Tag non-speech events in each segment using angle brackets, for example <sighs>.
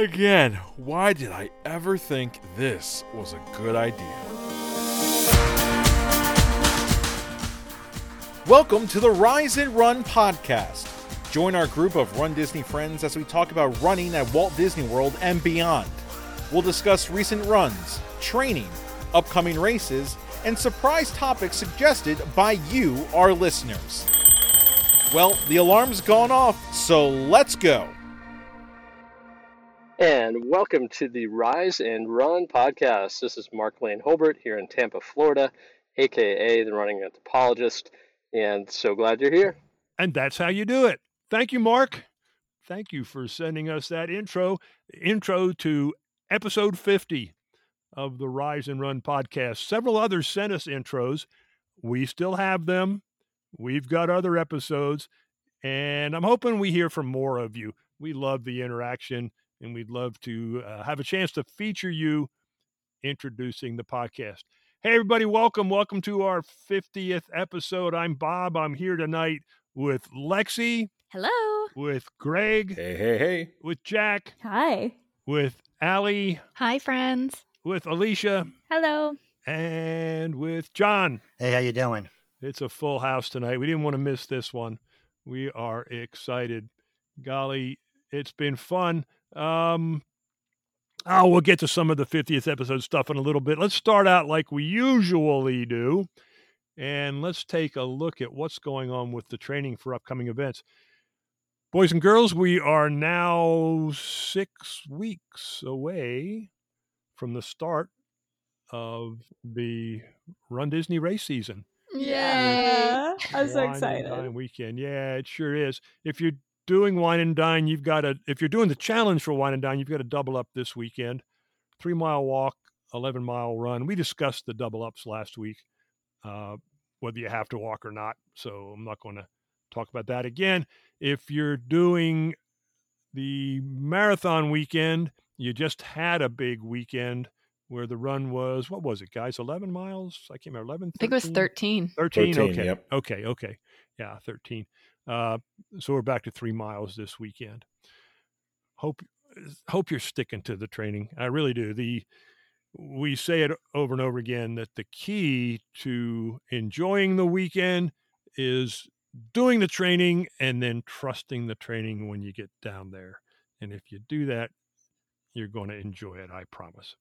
Again, why did I ever think this was a good idea? Welcome to the Rise and Run podcast. Join our group of Run Disney friends as we talk about running at Walt Disney World and beyond. We'll discuss recent runs, training, upcoming races, and surprise topics suggested by you, our listeners. Well, the alarm's gone off, so let's go. And welcome to the Rise and Run podcast. This is Mark Lane Holbert here in Tampa, Florida, aka the running anthropologist, and so glad you're here. And that's how you do it. Thank you, Mark. Thank you for sending us that intro, intro to episode 50 of the Rise and Run podcast. Several others sent us intros. We still have them. We've got other episodes, and I'm hoping we hear from more of you. We love the interaction, and we'd love to uh, have a chance to feature you introducing the podcast. Hey, everybody, welcome. Welcome to our 50th episode. I'm Bob. I'm here tonight with Lexi, Hello. with Greg, Hey, hey, hey. with Jack, Hi. with Allie, Hi, friends. with Alicia, Hello. and with John. Hey, how you doing? It's a full house tonight. We didn't want to miss this one. We are excited. Golly, it's been fun. Um, oh, we'll get to some of the 50th episode stuff in a little bit. Let's start out like we usually do. And let's take a look at what's going on with the training for upcoming events. Boys and girls, we are now six weeks away from the start of the Run Disney race season. Yeah. I'm so excited. Weekend. Yeah, it sure is. If you're doing wine and dine, you've got to. If you're doing the challenge for wine and dine, you've got to double up this weekend. Three mile walk, eleven mile run. We discussed the double ups last week, uh, whether you have to walk or not. So I'm not going to talk about that again. If you're doing the marathon weekend, you just had a big weekend where the run was what was it, guys? Eleven miles? I can't remember. 11, I think it was 13? 13. 13, 13, okay yep. okay okay yeah 13 uh so we're back to three miles this weekend. Hope hope you're sticking to the training. I really do. The we say it over and over again that the key to enjoying the weekend is doing the training and then trusting the training when you get down there. And if you do that you're going to enjoy it i promise.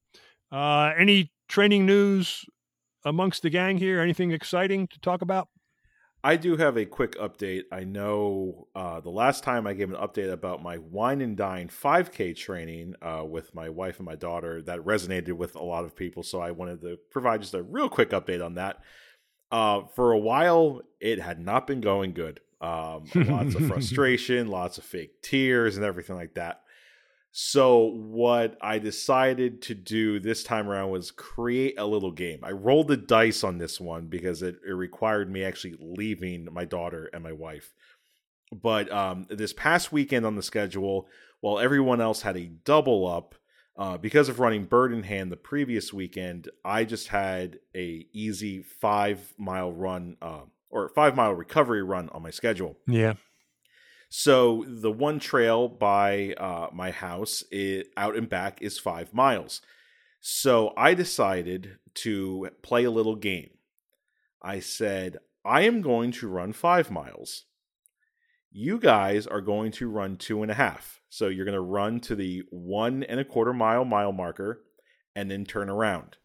Uh any training news amongst the gang here? Anything exciting to talk about I do have a quick update. I know uh, the last time I gave an update about my wine and dine 5K training uh, with my wife and my daughter, that resonated with a lot of people. So I wanted to provide just a real quick update on that. Uh, for a while, it had not been going good. Um, lots of <laughs> frustration, lots of fake tears, and everything like that. So what I decided to do this time around was create a little game. I rolled the dice on this one because it, it required me actually leaving my daughter and my wife. But um, this past weekend on the schedule, while everyone else had a double up, uh, because of running bird in hand the previous weekend, I just had a easy five mile run uh, or five mile recovery run on my schedule. yeah So the one trail by uh, my house i out and back is five miles. So I decided to play a little game. I said, I am going to run five miles. You guys are going to run two and a half. So you're going to run to the one and a quarter mile mile marker and then turn around.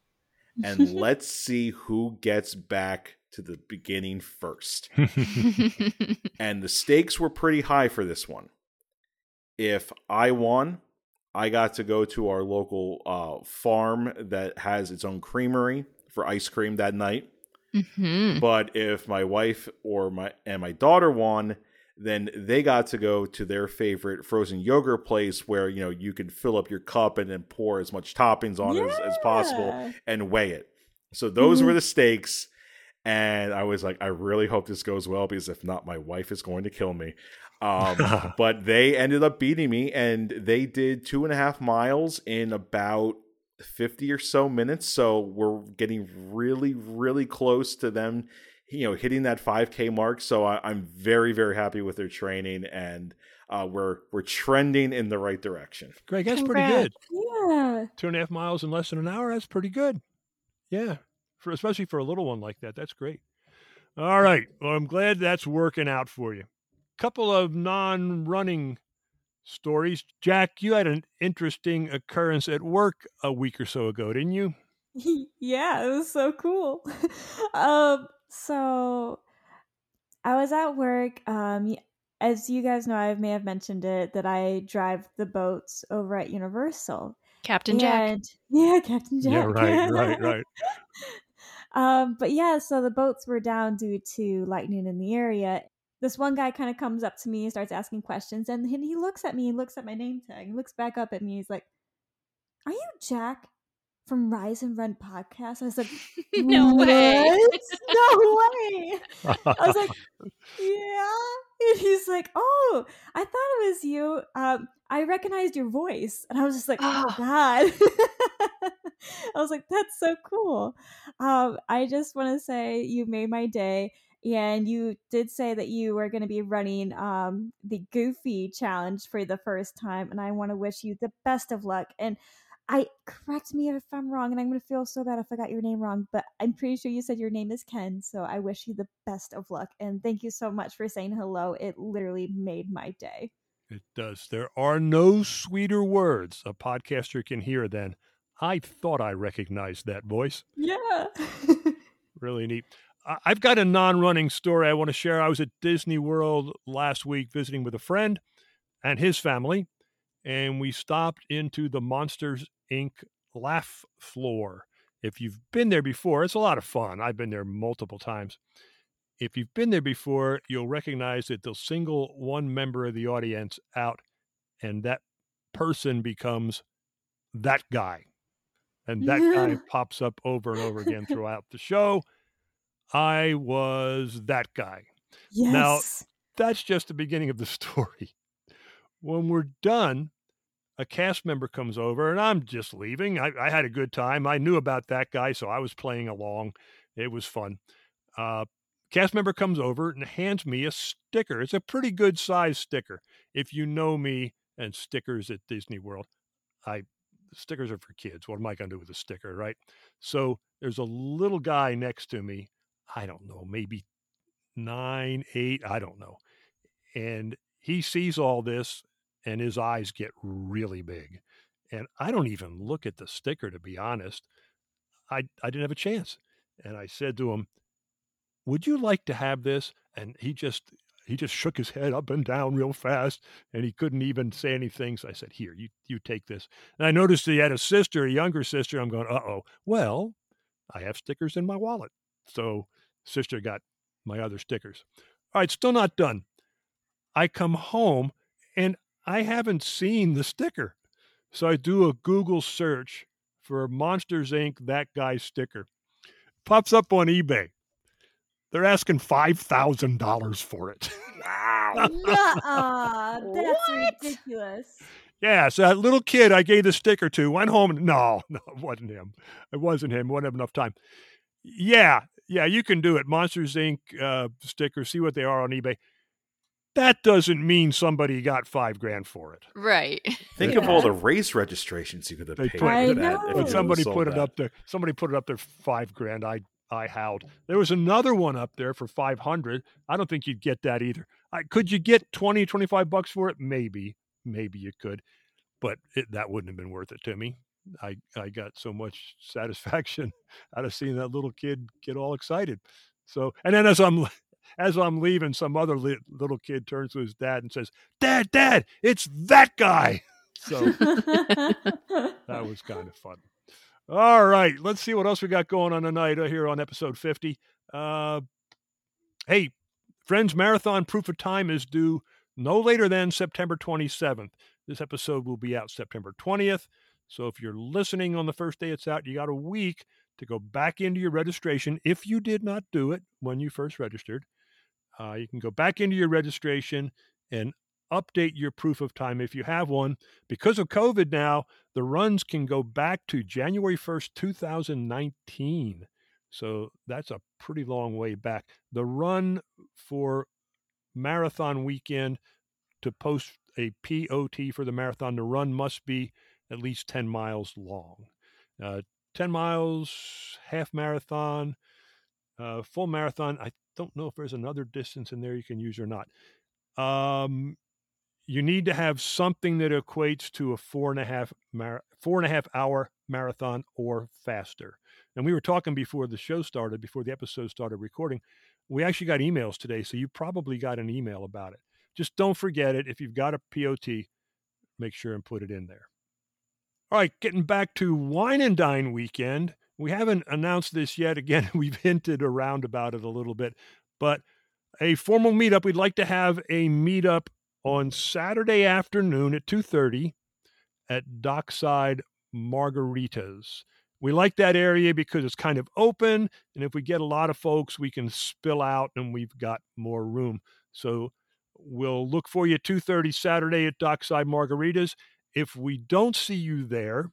And <laughs> let's see who gets back to the beginning first <laughs> <laughs> and the stakes were pretty high for this one. If I won, I got to go to our local uh, farm that has its own creamery for ice cream that night. hmm But if my wife or my and my daughter won, then they got to go to their favorite frozen yogurt place where you know you could fill up your cup and then pour as much toppings on it as, as possible and weigh it. So those were the stakes. And I was like, I really hope this goes well because if not, my wife is going to kill me. Um, <laughs> but they ended up beating me and they did two and a half miles in about 50 or so minutes. So we're getting really, really close to them you know hitting that 5K mark. So I, am very very happy with their training, and uh, we're we're trending in the right direction. Greg, that's Congrats. pretty good. Yeah, two and a half miles in less than an hour. That's pretty good. Yeah, for especially for a little one like that. That's great. All right. Well, I'm glad that's working out for you. Couple of non-running stories. Jack, you had an interesting occurrence at work a week or so ago, didn't you? <laughs> yeah, it was so cool. <laughs> um, so I was at work. Um, as you guys know, I may have mentioned it that I drive the boats over at Universal. Captain Jack. <laughs> Yeah, Captain Jack. Yeah, right, right, right. Um, but yeah, so the boats were down due to lightning in the area. This one guy kind of comes up to me and starts asking questions, and he looks at me, and looks at my name tag, he looks back up at me. He's like, "Are you Jack?" from Rise and Run podcast. I was like, <laughs> no what? way. no way. I was like, <laughs> yeah. And he's like, oh, I thought it was you. Um, I recognized your voice. And I was just like, oh, God. <laughs> <laughs> I was like, that's so cool. Um, I just want to say you made my day. And you did say that you were going to be running um, the Goofy challenge for the first time. And I want to wish you the best of luck. And I correct me if I'm wrong, and I'm gonna feel so bad if I got your name wrong, but I'm pretty sure you said your name is Ken, so I wish you the best of luck. And thank you so much for saying hello. It literally made my day. It does. There are no sweeter words a podcaster can hear than I thought I recognized that voice. Yeah. <laughs> really neat. I've got a non running story I want to share. I was at Disney World last week visiting with a friend and his family and we stopped into the Monsters Inc. laugh floor. If you've been there before, it's a lot of fun. I've been there multiple times. If you've been there before, you'll recognize that they'll single one member of the audience out, and that person becomes that guy. And that guy <laughs> pops up over and over again throughout the show. I was that guy. Yes. Now, that's just the beginning of the <laughs> story. When we're done, a cast member comes over and I'm just leaving. I, I, had a good time. I knew about that guy, so I was playing along. It was fun. Uh, cast member comes over and hands me a sticker. It's a pretty good size sticker. If you know me and stickers at Disney World, I stickers are for kids. What am I going to do with a sticker, right? So there's a little guy next to me. I don't know, maybe nine, eight, I don't know. And he sees all this and his eyes get really big. And I don't even look at the sticker, to be honest. I, I didn't have a chance. And I said to him, Would you like to have this? And he just he just shook his head up and down real fast and he couldn't even say anything. So I said, Here, you, you take this. And I noticed he had a sister, a younger sister. I'm going, Uh oh. Well, I have stickers in my wallet. So sister got my other stickers. All right, still not done. I come home and I haven't seen the sticker. So I do a Google search for Monsters Inc. that guy sticker. Pops up on eBay. They're asking five thousand dollars for it. Wow. <laughs> Nuh-uh. That's what? ridiculous. Yeah, so that little kid I gave the sticker to went home. And, no, no, it wasn't him. It wasn't him. Wouldn't have enough time. Yeah, yeah, you can do it. Monsters Inc. Uh, stickers. See what they are on eBay that doesn't mean somebody got five grand for it. Right. Think yeah. of all the race registrations you could have they paid for that. But somebody put that. it up there. Somebody put it up there five grand. I I howled. There was another one up there for 500. I don't think you'd get that either. I, could you get 20, 25 bucks for it? Maybe. Maybe you could. But it, that wouldn't have been worth it to me. I, I got so much <laughs> satisfaction out of seeing that little kid get all excited. So, and then as I'm <laughs> as I'm leaving, some other li- little kid turns to his dad and says, Dad, Dad, it's that guy. <laughs> So that was kind of fun. All right, let's see what else we got going on tonight uh, here on episode 50. Uh, hey, Friends Marathon Proof of Time is due no later than September 27th. This episode will be out September 20th. So if you're listening on the first day it's out, you got a week to go back into your registration if you did not do it when you first registered. Uh, you can go back into your registration and update your proof of time if you have one. Because of COVID now, the runs can go back to January 1st, 2019. So that's a pretty long way back. The run for marathon weekend to post a POT for the marathon, the run must be at least 10 miles long. Uh, 10 miles, half marathon, uh, full marathon. I don't know if there's another distance in there you can use or not. Um, you need to have something that equates to a four and a half mar- four and a half hour marathon or faster. And we were talking before the show started, before the episode started recording. We actually got emails today, so you probably got an email about it. Just don't forget it. If you've got a POT, make sure and put it in there. All right, getting back to Wine and Dine weekend. We haven't announced this yet. <laughs> Again, we've hinted around about it a little bit, but a formal meetup. We'd like to have a meetup on Saturday afternoon at 2:30 at Dockside Margaritas. We like that area because it's kind of open, and if we get a lot of folks, we can spill out and we've got more room. So we'll look for you 2:30 Saturday at Dockside Margaritas. If we don't see you there,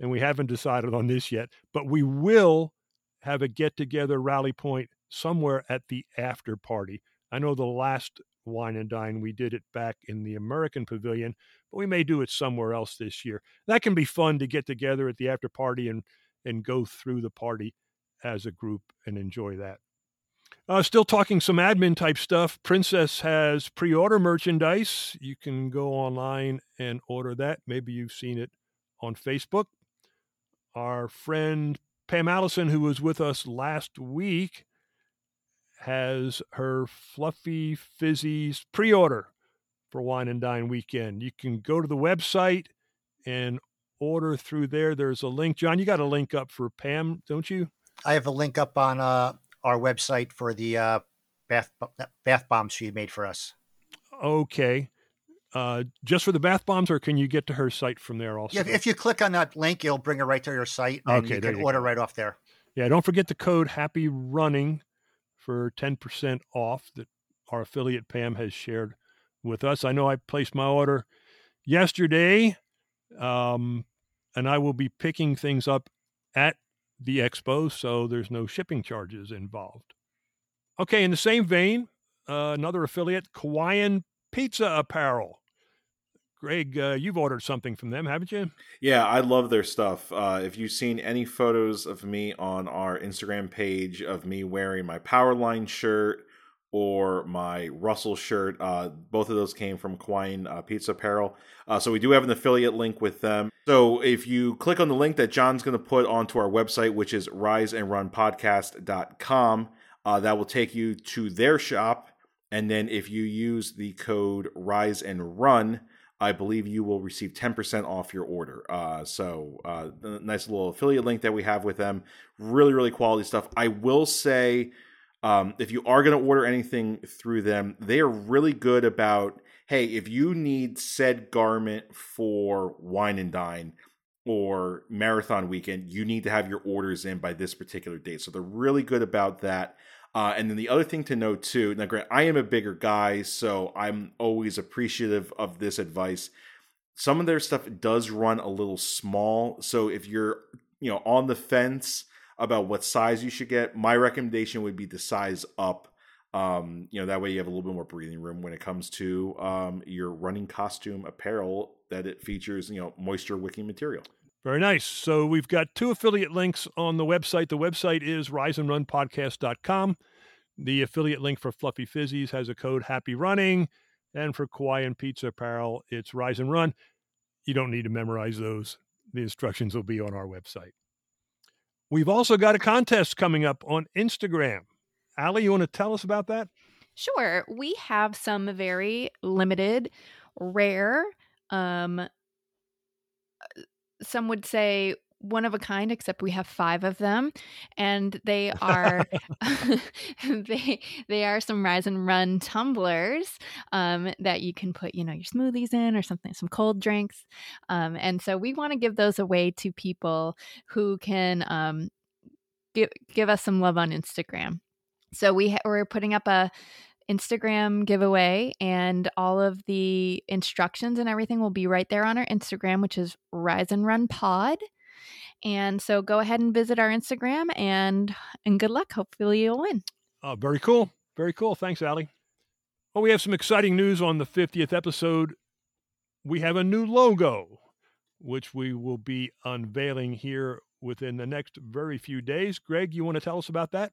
and we haven't decided on this yet, but we will have a get together rally point somewhere at the after party. I know the last wine and dine we did it back in the American Pavilion, but we may do it somewhere else this year. That can be fun to get together at the after party and and go through the party as a group and enjoy that. Uh, still talking some admin type stuff. Princess has pre order merchandise. You can go online and order that. Maybe you've seen it on Facebook. Our friend Pam Allison, who was with us last week, has her Fluffy Fizzies pre order for Wine and Dine weekend. You can go to the website and order through there. There's a link. John, you got a link up for Pam, don't you? I have a link up on uh, our website for the uh, bath bath bombs she made for us. Okay. Uh, just for the bath bombs, or can you get to her site from there also? Yeah, if you click on that link, it'll bring her right to your site, and Okay, you can you order go. right off there. Yeah, don't forget the code Happy Running for 10% off that our affiliate Pam has shared with us. I know I placed my order yesterday, um, and I will be picking things up at the expo, so there's no shipping charges involved. Okay, in the same vein, uh, another affiliate, Hawaiian Pizza Apparel. Greg, uh, you've ordered something from them, haven't you? Yeah, I love their stuff. Uh, if you've seen any photos of me on our Instagram page of me wearing my Powerline shirt or my Russell shirt, uh, both of those came from Quine uh, Pizza Apparel. Uh, so we do have an affiliate link with them. So if you click on the link that John's going to put onto our website, which is riseandrunpodcast.com, uh, that will take you to their shop. And then if you use the code Rise and Run, I believe you will receive 10% off your order. Uh, so, uh, nice little affiliate link that we have with them. Really, really quality stuff. I will say, um, if you are going to order anything through them, they are really good about hey, if you need said garment for wine and dine or marathon weekend, you need to have your orders in by this particular date. So, they're really good about that. Uh, and then the other thing to note too, now grant I am a bigger guy, so I'm always appreciative of this advice. Some of their stuff does run a little small, so if you're you know on the fence about what size you should get, my recommendation would be to size up. Um, you know that way you have a little bit more breathing room when it comes to um, your running costume apparel that it features you know moisture wicking material. Very nice. So we've got two affiliate links on the website. The website is riseandrunpodcast.com. The affiliate link for Fluffy Fizzies has a code Happy Running. And for Hawaiian Pizza Apparel, it's Rise and Run. You don't need to memorize those. The instructions will be on our website. We've also got a contest coming up on Instagram. Allie, you want to tell us about that? Sure. We have some very limited, rare, um, some would say one of a kind except we have five of them and they <laughs> are <laughs> they they are some rise and run tumblers um, that you can put you know your smoothies in or something some cold drinks um, and so we want to give those away to people who can um, give give us some love on instagram. So we ha- we're putting up a Instagram giveaway, and all of the instructions and everything will be right there on our Instagram, which is Rise and Run Pod. And so go ahead and visit our Instagram and and good luck. Hopefully you'll win. Uh, very cool. Very cool. Thanks, Allie. Well, we have some exciting news on the 50th episode. We have a new logo, which we will be unveiling here within the next very few days. Greg, you want to tell us about that?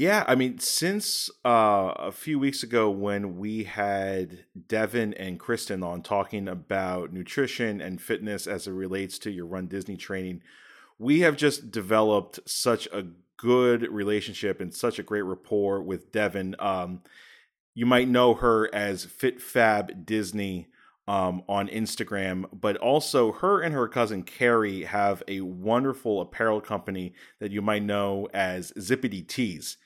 Yeah, I mean, since uh, a few weeks ago when we had Devin and Kristen on talking about nutrition and fitness as it relates to your Run Disney training, we have just developed such a good relationship and such a great rapport with Devin. Um, you might know her as FitFab Disney um, on Instagram, but also her and her cousin Carrie have a wonderful apparel company that you might know as Zippity Tees.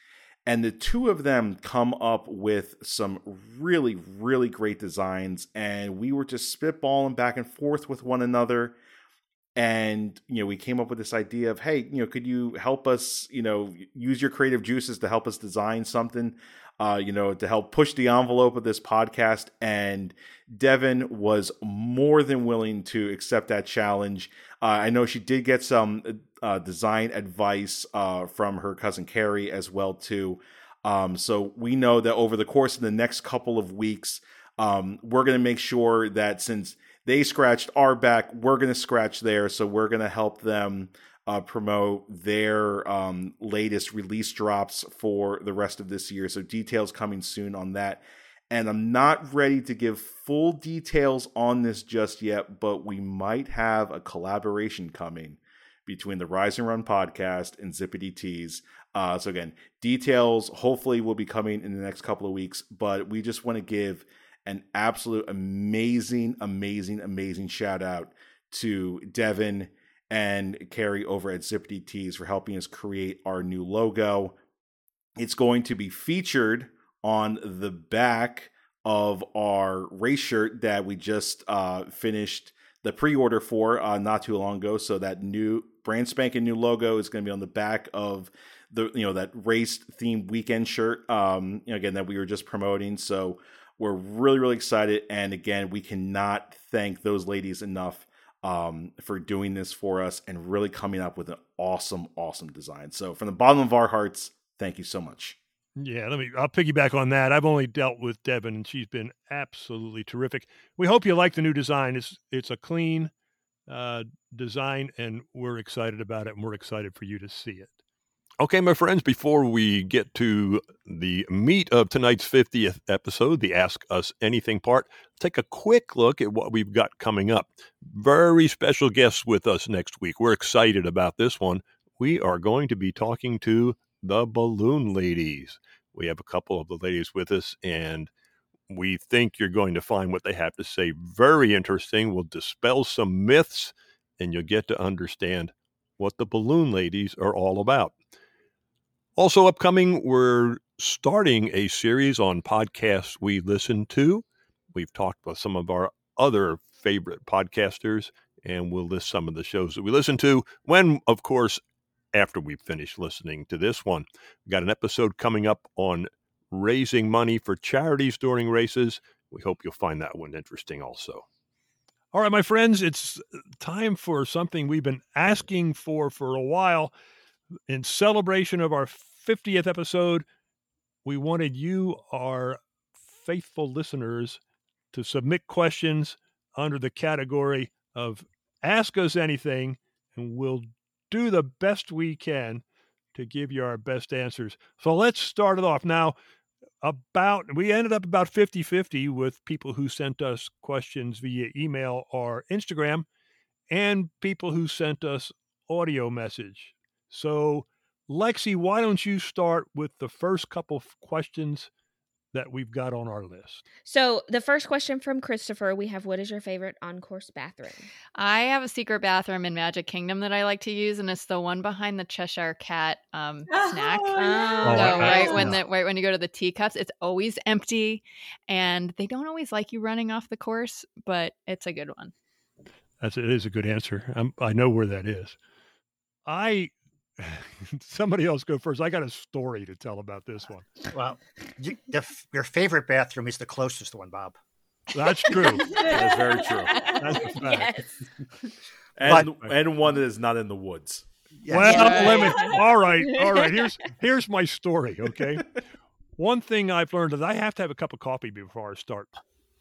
And the two of them come up with some really, really great designs. And we were just spitballing back and forth with one another. And, you know, we came up with this idea of, hey, you know, could you help us, you know, use your creative juices to help us design something uh, you know, to help push the envelope of this podcast. And Devin was more than willing to accept that challenge. Uh, I know she did get some uh, design advice uh, from her cousin Carrie as well too. Um, so we know that over the course of the next couple of weeks, um, we're going to make sure that since they scratched our back, we're going to scratch theirs. So we're going to help them uh, promote their um, latest release drops for the rest of this year. So details coming soon on that. And I'm not ready to give full details on this just yet, but we might have a collaboration coming between the Rise and Run podcast and Zippity Tees. Uh, so again, details hopefully will be coming in the next couple of weeks, but we just want to give an absolute amazing, amazing, amazing shout out to Devin and Carrie over at Zippity Tees for helping us create our new logo. It's going to be featured on the back of our race shirt that we just uh, finished the pre-order for uh, not too long ago. So that new brand spanking new logo is going to be on the back of the you know that race themed weekend shirt. Um, you know, again that we were just promoting. So we're really really excited, and again we cannot thank those ladies enough um, for doing this for us and really coming up with an awesome, awesome design. So, from the bottom of our hearts, thank you so much. Yeah, let me. I'll piggyback on that. I've only dealt with Devin, and she's been absolutely terrific. We hope you like the new design. It's it's a clean uh, design, and we're excited about it, and we're excited for you to see it. Okay, my friends, before we get to the meat of tonight's 50th episode, the Ask Us Anything part, take a quick look at what we've got coming up. Very special guests with us next week. We're excited about this one. We are going to be talking to the Balloon Ladies. We have a couple of the ladies with us, and we think you're going to find what they have to say very interesting. We'll dispel some myths, and you'll get to understand what the Balloon Ladies are all about. Also, upcoming, we're starting a series on podcasts we listen to. We've talked with some of our other favorite podcasters, and we'll list some of the shows that we listen to when, of course, after we finish listening to this one. We've got an episode coming up on raising money for charities during races. We hope you'll find that one interesting also. All right, my friends, it's time for something we've been asking for for a while in celebration of our 50th episode, we wanted you, our faithful listeners, to submit questions under the category of Ask Us Anything, and we'll do the best we can to give you our best answers. So let's start it off. Now, about we ended up about 50-50 with people who sent us questions via email or Instagram and people who sent us audio message. So, Lexi, why don't you start with the first couple of questions that we've got on our list? So, the first question from Christopher we have What is your favorite on course bathroom? I have a secret bathroom in Magic Kingdom that I like to use, and it's the one behind the Cheshire Cat um, snack. Oh, So, yeah. right when the right when you go to the teacups, it's always empty, and they don't always like you running off the course, but it's a good one. That's it is a good answer. I'm, I know where that is. I <laughs> somebody else go first. I got a story to tell about this one. Well, you, the, your favorite bathroom is the closest one, Bob. That's true. <laughs> That's very true. That's a fact. yes. and and one that is not in the woods. Yes. Well, Yeah. let me. All right, all right. Here's here's my story. Okay, <laughs> one thing I've learned is I have to have a cup of coffee before I start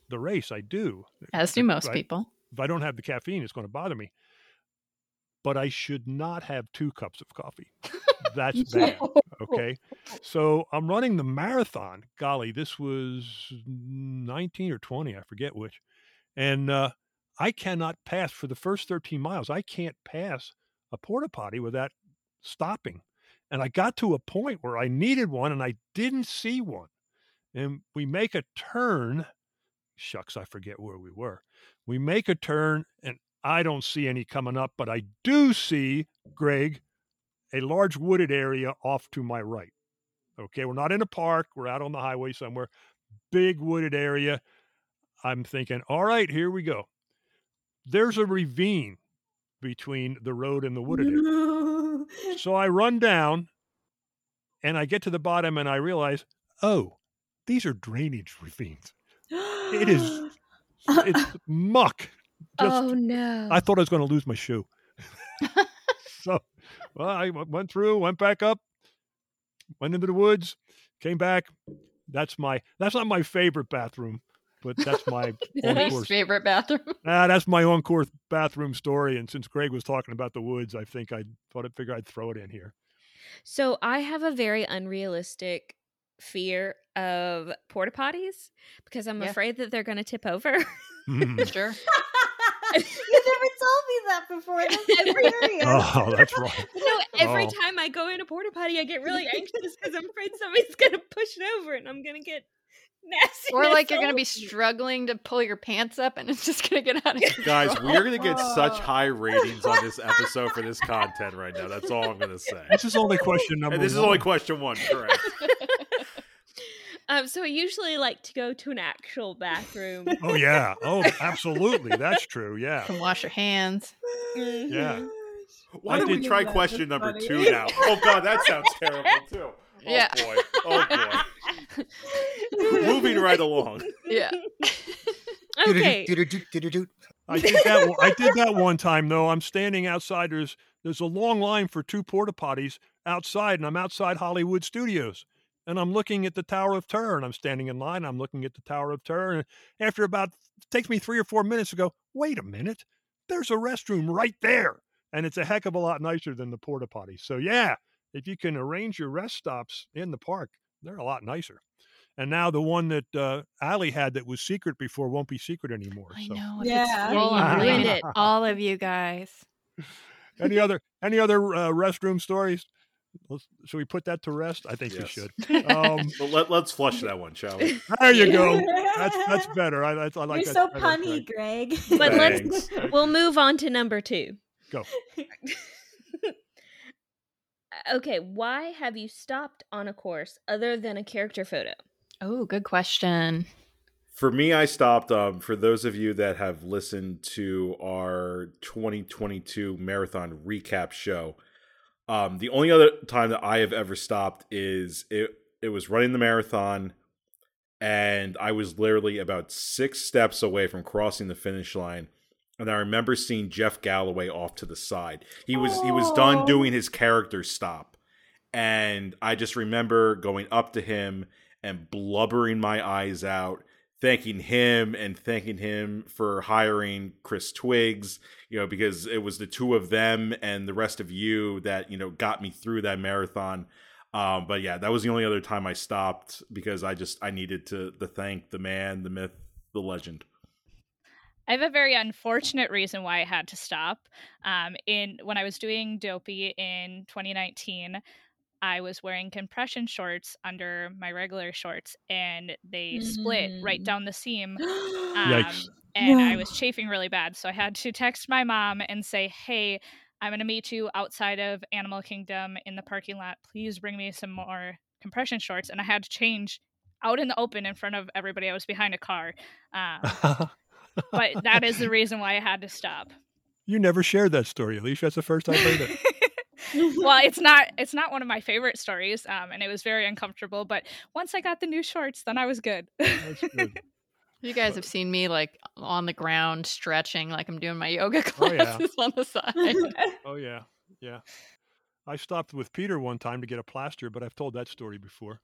the race. I do. As do most I- people. If I don't have the caffeine, it's going to bother me. But I should not have two cups of coffee. <laughs> That's bad. Okay. So I'm running the marathon. Golly, this was 19 or 20, I forget which. And uh, I cannot pass for the first 13 miles. I can't pass a porta potty without stopping. And I got to a point where I needed one and I didn't see one. And we make a turn. Shucks, I forget where we were. We make a turn and I don't see any coming up, but I do see, Greg, a large wooded area off to my right. Okay, we're not in a park, we're out on the highway somewhere. Big wooded area. I'm thinking, all right, here we go. There's a ravine between the road and the wooded area. So I run down and I get to the bottom and I realize, oh, these are drainage ravines. It is <gasps> it's muck. Just oh no. I thought I was going to lose my shoe. <laughs> <laughs> so, well, I w- went through, went back up, went into the woods, came back. That's my that's not my favorite bathroom, but that's my <laughs> on Least favorite bathroom. Ah, that's my encore bathroom story. And since Greg was talking about the woods, I think I thought I'd figure I'd throw it in here. So I have a very unrealistic fear of porta potties because I'm Yeah. afraid that they're going to tip over. Mm. Sure. <laughs> you never told me that before. That's <laughs> Every- hilarious. oh, that's wrong. no, every Oh. time I go in a porta potty, I get really anxious because I'm afraid somebody's going to push it over and I'm going to get nasty. Or like you're going to be struggling to pull your pants up and it's just going to get out of control. <laughs> Guys, we are going to get such Oh. high ratings on this episode for this content right now. That's all I'm going to say. This is only question number And this is only question one, correct? Um, so I usually like to go to an actual bathroom. Oh yeah. Oh, absolutely. That's true. Yeah. You can wash your hands. Yeah. Why I don't we did- try question number funny. two now? Oh God, that sounds terrible too. Oh Yeah. boy. Oh boy. <laughs> Moving right along. Yeah. <laughs> okay. Doot-a-doot, doot-a-doot. I did that. one- I did that one time though. I'm standing outside. There's there's a long line for two porta potties outside, and I'm outside Hollywood Studios, and I'm looking at the Tower of Terror, and I'm standing in line. I'm looking at the Tower of Terror, and after about it takes me three or four minutes to go. Wait a minute, there's a restroom right there, and it's a heck of a lot nicer than the porta potty. So yeah, if you can arrange your rest stops in the park, they're a lot nicer. And now the one that uh, Allie had that was secret before won't be secret anymore. I so. know. Yeah. It's full, I'm Yeah, you leaving ruined it. it. All of you guys. any other any other uh, restroom stories? Let's, should we put that to rest? I think we should. <laughs> Um, So let, let's flush that one, shall we? there you go. That's that's <laughs> better. I, that's- I like You're that so better, punny, Greg. Greg. But let's we'll move on to number two. Go. <laughs> okay, why have you stopped on a course other than a character photo? Oh, good question. For me, I stopped. Um, for those of you that have listened to our 2022 marathon recap show, um, the only other time that I have ever stopped is it. It was running the marathon, and I was literally about six steps away from crossing the finish line. And I remember seeing Jeff Galloway off to the side. He was he was done doing his character stop, and I just remember going up to him and blubbering my eyes out, thanking him and thanking him for hiring Chris Twiggs, you know, because it was the two of them and the rest of you that, you know, got me through that marathon. Um, but yeah, that was the only other time I stopped because I just I needed to to thank the man, the myth, the legend. I have a very unfortunate reason why I had to stop. Um, in when I was doing Dopey in 2019, I was wearing compression shorts under my regular shorts, and they split right Mm. down the seam. <gasps> Um, and I was chafing really bad, so I had to text my mom and say, "Hey, I'm gonna meet you outside of Animal Kingdom in the parking lot. Please bring me some more compression shorts." And I had to change out in the open in front of everybody. I was behind a car. Um, but that is the <laughs> reason why I had to stop. you never shared that story, Alicia. That's the first I've heard it. Well, it's not it's not one of my favorite stories, um, and it was very uncomfortable. But once I got the new shorts, then I was good. Good. <laughs> You guys have seen me like on the ground stretching like I'm doing my yoga <laughs> Oh, yeah. classes on the side. <laughs> Oh yeah, yeah. I stopped with Peter one time to get a plaster, but I've told that story before.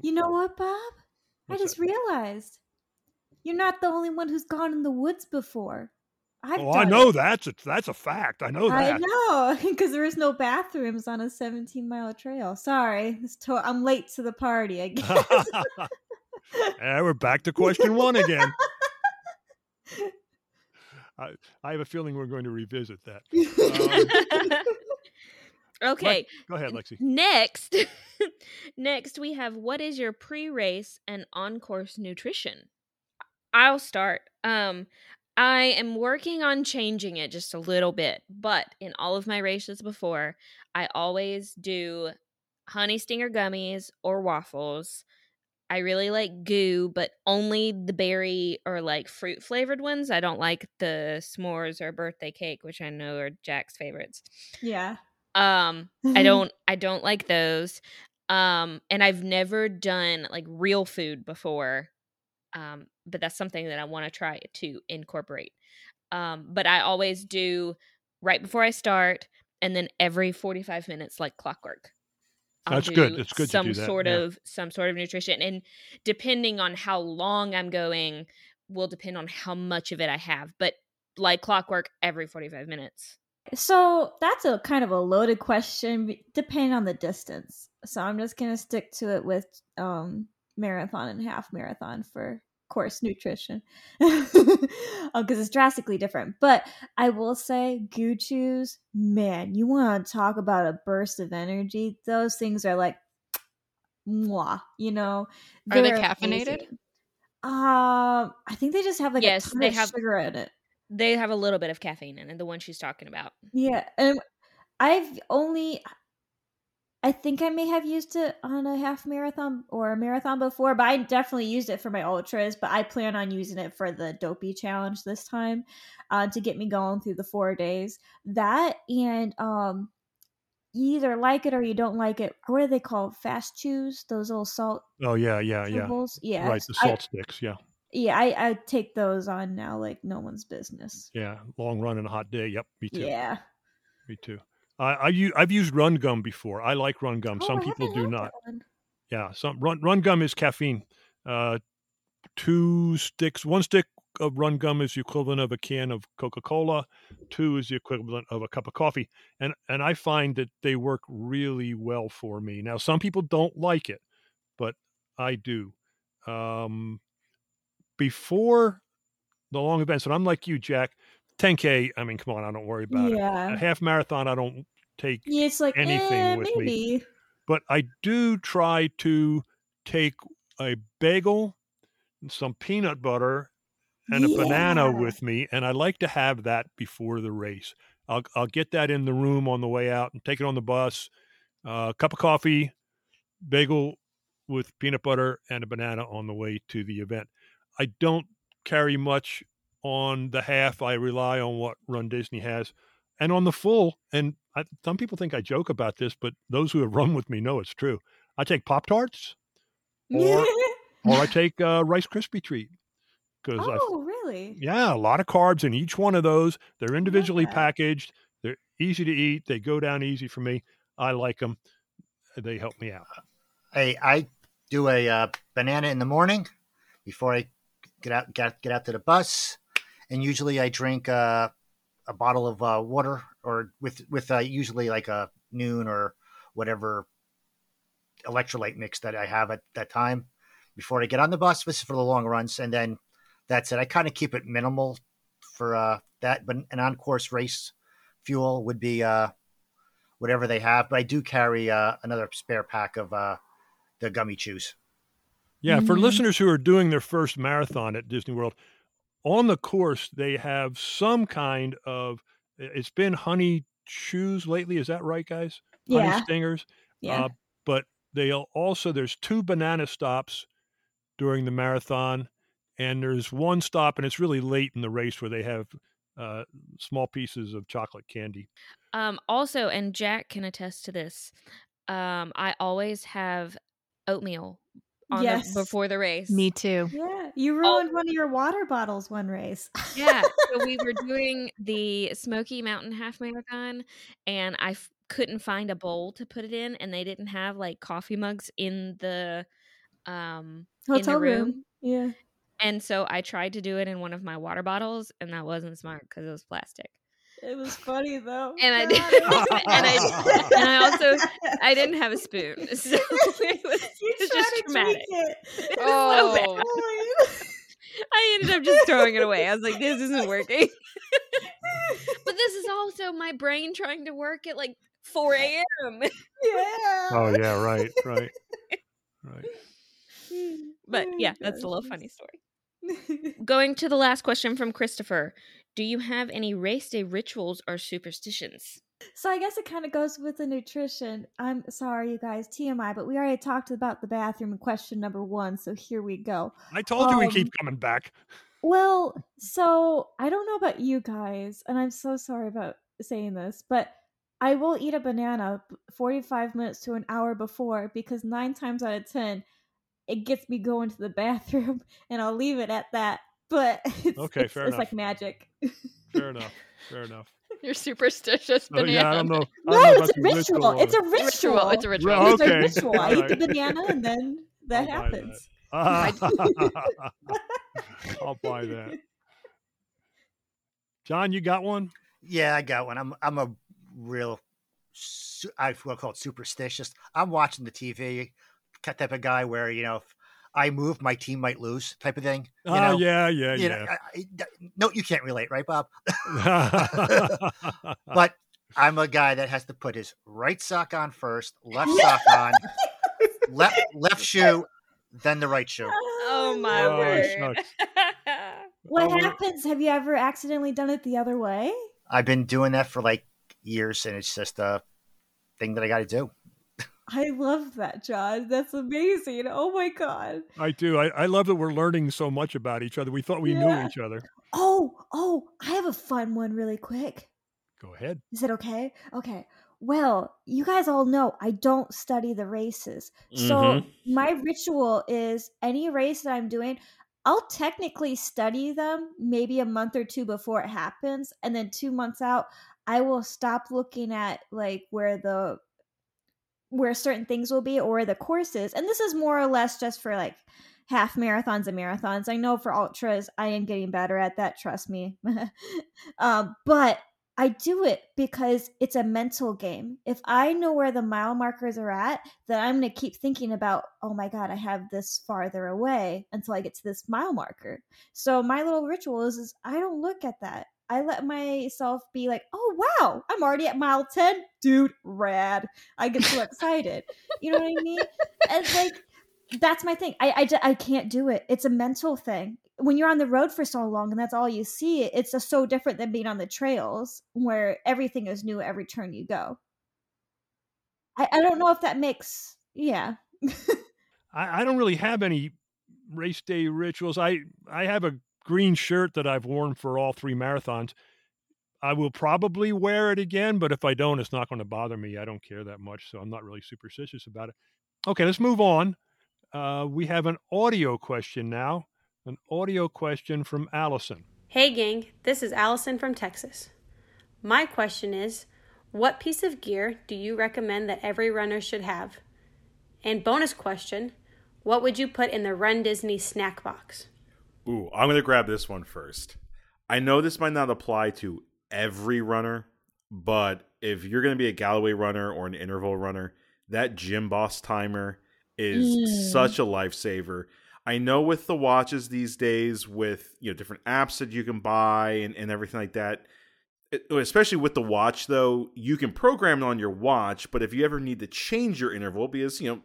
You know what, Bob? What's I just realized you're not the only one who's gone in the woods before. I've oh, I know it. that's a, that's a fact. I know that. I know <laughs> because there is no bathrooms on a 17 mile trail. Sorry, to- I'm late to the party. I guess. <laughs> and we're back to question one again. I, I have a feeling we're going to revisit that. <laughs> okay. Go ahead, Lexi. Next, next we have what is your pre-race and on-course nutrition? I'll start. Um, I am working on changing it just a little bit, but in all of my races before, I always do honey stinger gummies or waffles. I really like GU, but only the berry or like fruit flavored ones. I don't like the s'mores or birthday cake, which I know are Jack's favorites. yeah. Um, I <laughs> don't I don't like those. Um, and I've never done like real food before. Um, but that's something that I want to try to incorporate. Um, but I always do right before I start and then every 45 minutes like clockwork. I'll That's good. do It's good to some do that, sort yeah. of some sort of nutrition and depending on how long I'm going will depend on how much of it I have. But like clockwork every 45 minutes. So that's a kind of a loaded question, depending on the distance. So I'm just gonna stick to it with um, marathon and half marathon for course nutrition, <laughs> because it's drastically different. But I will say, chews, man, you want to talk about a burst of energy? Those things are like, mwah, you know. Are they they're caffeinated? Um, I think they just have like Yes, they of have- sugar in it. They have a little bit of caffeine in it, the one she's talking about. Yeah, and I've only I think I may have used it on a half marathon or a marathon before, but I definitely used it for my ultras, but I plan on using it for the dopey challenge this time uh, to get me going through the 4 days. That and um you either like it or you don't like it. What are they called? Fast chews? Those little salt Oh yeah, yeah, yeah. Yeah. Right, the I- salt sticks. Yeah, yeah, I, I take those on now like no one's business. yeah. Long run and a hot day. Yep, me too. Yeah. Me too. I, I u- I've used run gum before. I like run gum. Oh, Some I people do not. Yeah, some run run gum is caffeine. Uh, two sticks, one stick of run gum is the equivalent of a can of Coca Cola. Two is the equivalent of a cup of coffee, and and I find that they work really well for me. Now, some people don't like it, but I do. Um, before the long events, and I'm like you, Jack. 10k. I mean, come on, I don't worry about it. A half marathon, I don't take Yeah, it's like anything eh, with me. but I do try to take a bagel, some peanut butter, and a banana with me, and I like to have that before the race. I'll I'll get that in the room on the way out and take it on the bus. Uh, cup of coffee, bagel with peanut butter, and a banana on the way to the event. I don't carry much on the half. I rely on what Run Disney has, and on the full. And I, some people think I joke about this, but those who have <laughs> run with me know it's true. I take Pop Tarts or <laughs> or I take uh, Rice Krispie treat because I oh, really? yeah, a lot of carbs in each one of those. They're individually that. packaged. They're easy to eat. They go down easy for me. I like them. They help me out. Hey, I do a uh, banana in the morning before I get out get, get out to the bus, and usually I drink uh, a bottle of uh, water or with with uh, usually like a Nuun or whatever electrolyte mix that I have at that time before I get on the bus. This is for the long runs, and then that's it. I kind of keep it minimal for uh, that, but an on course race fuel would be uh, whatever they have. But I do carry uh, another spare pack of uh, the gummy chews. Yeah, for Mhm. listeners who are doing their first marathon at Disney World, on the course they have some kind of. It's been honey chews lately. Is that right, guys? Honey Yeah. stingers. Yeah. Uh, but they'll also there's two banana stops during the marathon, and there's one stop, and it's really late in the race where they have uh, small pieces of chocolate candy. Um, also, and Jack can attest to this. Um, I always have oatmeal on Yes. the, before the race. Me too. Yeah, you ruined one of your water bottles one race. Yeah. So we were <laughs> doing the Smoky Mountain Half Marathon, and I f- couldn't find a bowl to put it in, and they didn't have like coffee mugs in the um in the Hotel room. room. Yeah. And so I tried to do it in one of my water bottles, and that wasn't smart because it was plastic. It was funny though. And I did, <laughs> and I and I also I didn't have a spoon, <laughs> so it was, you it was tried just to traumatic. drink it. It was so oh. bad. Oh, <laughs> I ended up just throwing it away. I was like, this isn't working. but this is also my brain trying to work at like 4 a.m. yeah. Oh yeah, right, right, right. But Oh, yeah, that's a little funny story. Going to the last question from Christopher Do you have any race day rituals or superstitions? So I guess it kind of goes with the nutrition. I'm sorry, you guys, TMI, but we already talked about the bathroom in question number one, so here we go. I told you we Um, keep coming back. Well, so I don't know about you guys, and I'm so sorry about saying this, but I will eat a banana 45 minutes to an hour before because nine times out of 10, it gets me going to the <laughs> bathroom, and I'll leave it at that. But <laughs> it's, Okay, it's, fair it's enough. like magic. Fair <laughs> enough. Fair enough. You're superstitious Oh, yeah, I don't know. I don't No, know it's a about the ritual. It's a or- ritual. ritual. It's a ritual. Well, It's okay. a ritual. I eat the banana, and then <laughs> that I'll buy that. happens. I'll buy that. John, you got one? Yeah, I got one. I'm I'm a real I will call it superstitious. I'm watching the TV type of guy where you know if I move, my team might lose, type of thing. You Oh, know? yeah, yeah, You know, yeah. I- I- no, you can't relate, right, Bob? <laughs> <laughs> But I'm a guy that has to put his right sock on first, left sock on, <laughs> left left shoe, then the right shoe. Oh my Oh, word. What Oh, happens? Have you ever accidentally done it the other way? I've been doing that for like years, and it's just a thing that I got to do. I love that, John. That's amazing. Oh my god. I do. I, I love that we're learning so much about each other. We thought we knew each other. Oh, oh, I have a fun one really quick. Go ahead. Is it okay? Okay. Well, you guys all know I don't study the races. So Mhm. my ritual is any race that I'm doing, I'll technically study them maybe a month or two before it happens. And then two months out, I will stop looking at like where the where certain things will be or the courses. And this is more or less just for like half marathons and marathons. I know for ultras, I am getting better at that, trust me. <laughs> um, but I do it because it's a mental game. If I know where the mile markers are at, then I'm going to keep thinking about, oh my God, I have this farther away until I get to this mile marker. So my little ritual is, is I don't look at that. I let myself be like, oh wow, I'm already at mile 10. Dude, rad. I get so excited. You know what I mean? And like, that's my thing. I, I, I can't do it. It's a mental thing. When you're on the road for so long and that's all you see, it's just so different than being on the trails where everything is new every turn you go. I, I don't know if that makes, yeah. <laughs> I, I don't really have any race day rituals. I I have a green shirt that I've worn for all three marathons. I will probably wear it again, but if I don't, it's not going to bother me. I don't care that much, so I'm not really superstitious about it. Okay, let's move on. Uh, we have an audio question now. An audio question from Allison. Hey, gang, this is Allison from Texas. My question is What piece of gear do you recommend that every runner should have? And bonus question What would you put in the Run Disney snack box? Ooh, I'm going to grab this one first. I know this might not apply to every runner, but if you're going to be a Galloway runner or an interval runner, that Gymboss timer is Mm. such a lifesaver. I know with the watches these days, with you know different apps that you can buy and, and everything like that, it- especially with the watch though, you can program it on your watch. But if you ever need to change your interval, because you know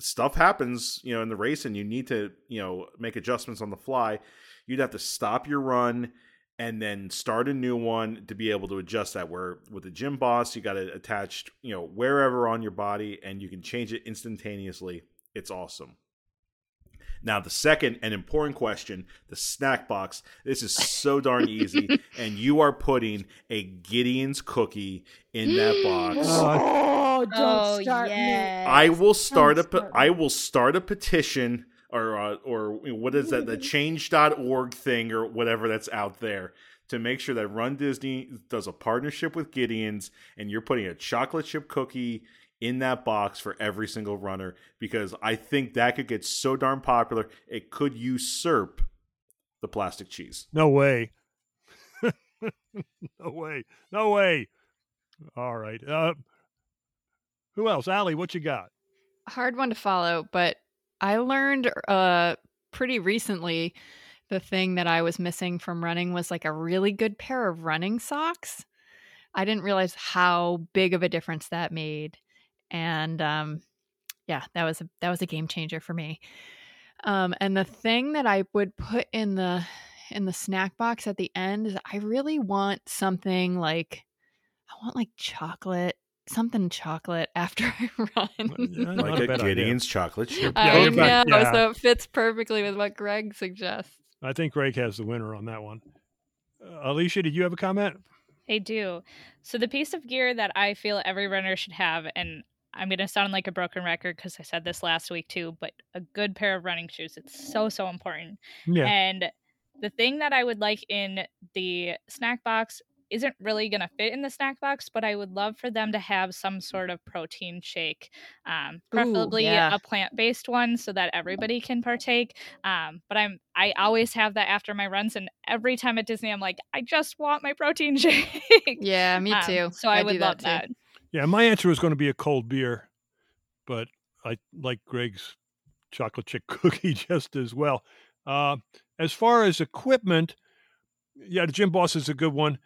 stuff happens, you know, in the race, and you need to you know make adjustments on the fly, you'd have to stop your run and then start a new one to be able to adjust that. Where with the Gymboss, you got it attached, you know, wherever on your body, and you can change it instantaneously. It's awesome. Now, the second and important question the snack box. This is so darn easy. <laughs> and you are putting a Gideon's cookie in that box. <laughs> Oh, Oh, don't Oh, start yes. I will start a Don't pe- start I will start a petition or uh, or what is that the change.org thing or whatever that's out there to make sure that Run Disney does a partnership with Gideon's and you're putting a chocolate chip cookie in that box for every single runner because I think that could get so darn popular it could usurp the plastic cheese. No way. <laughs> no way. No way. All right. Uh, who else? Allie, what you got? hard one to follow, but I learned uh pretty recently the thing that I was missing from running was like a really good pair of running socks. I didn't realize how big of a difference that made. And um yeah, that was a that was a game changer for me. Um and the thing that I would put in the in the snack box at the end is I really want something like I want like chocolate, something chocolate after <laughs> I run. Like a a bad idea. Gideon's chocolate chip. I you're know, yeah. so it fits perfectly with what Greg suggests. I think Greg has the winner on that one. Uh, Alicia, did you have a comment? I do. So the piece of gear that I feel every runner should have, and I'm going to sound like a broken record because I said this last week too, but a good pair of running shoes. It's so, so important. Yeah. And the thing that I would like in the snack box isn't really going to fit in the snack box, but I would love for them to have some sort of protein shake, um, preferably yeah. a plant-based one, so that everybody can partake. Um, but I'm I always have that after my runs, and every time at Disney, I'm like, I just want my protein <laughs> shake. Yeah, me Um, too. so I, do would love that. too. Yeah, my answer was going to be a cold beer, but I like Greg's chocolate chip <laughs> cookie just as well. Uh, as far as equipment, yeah, the Gymboss is a good one.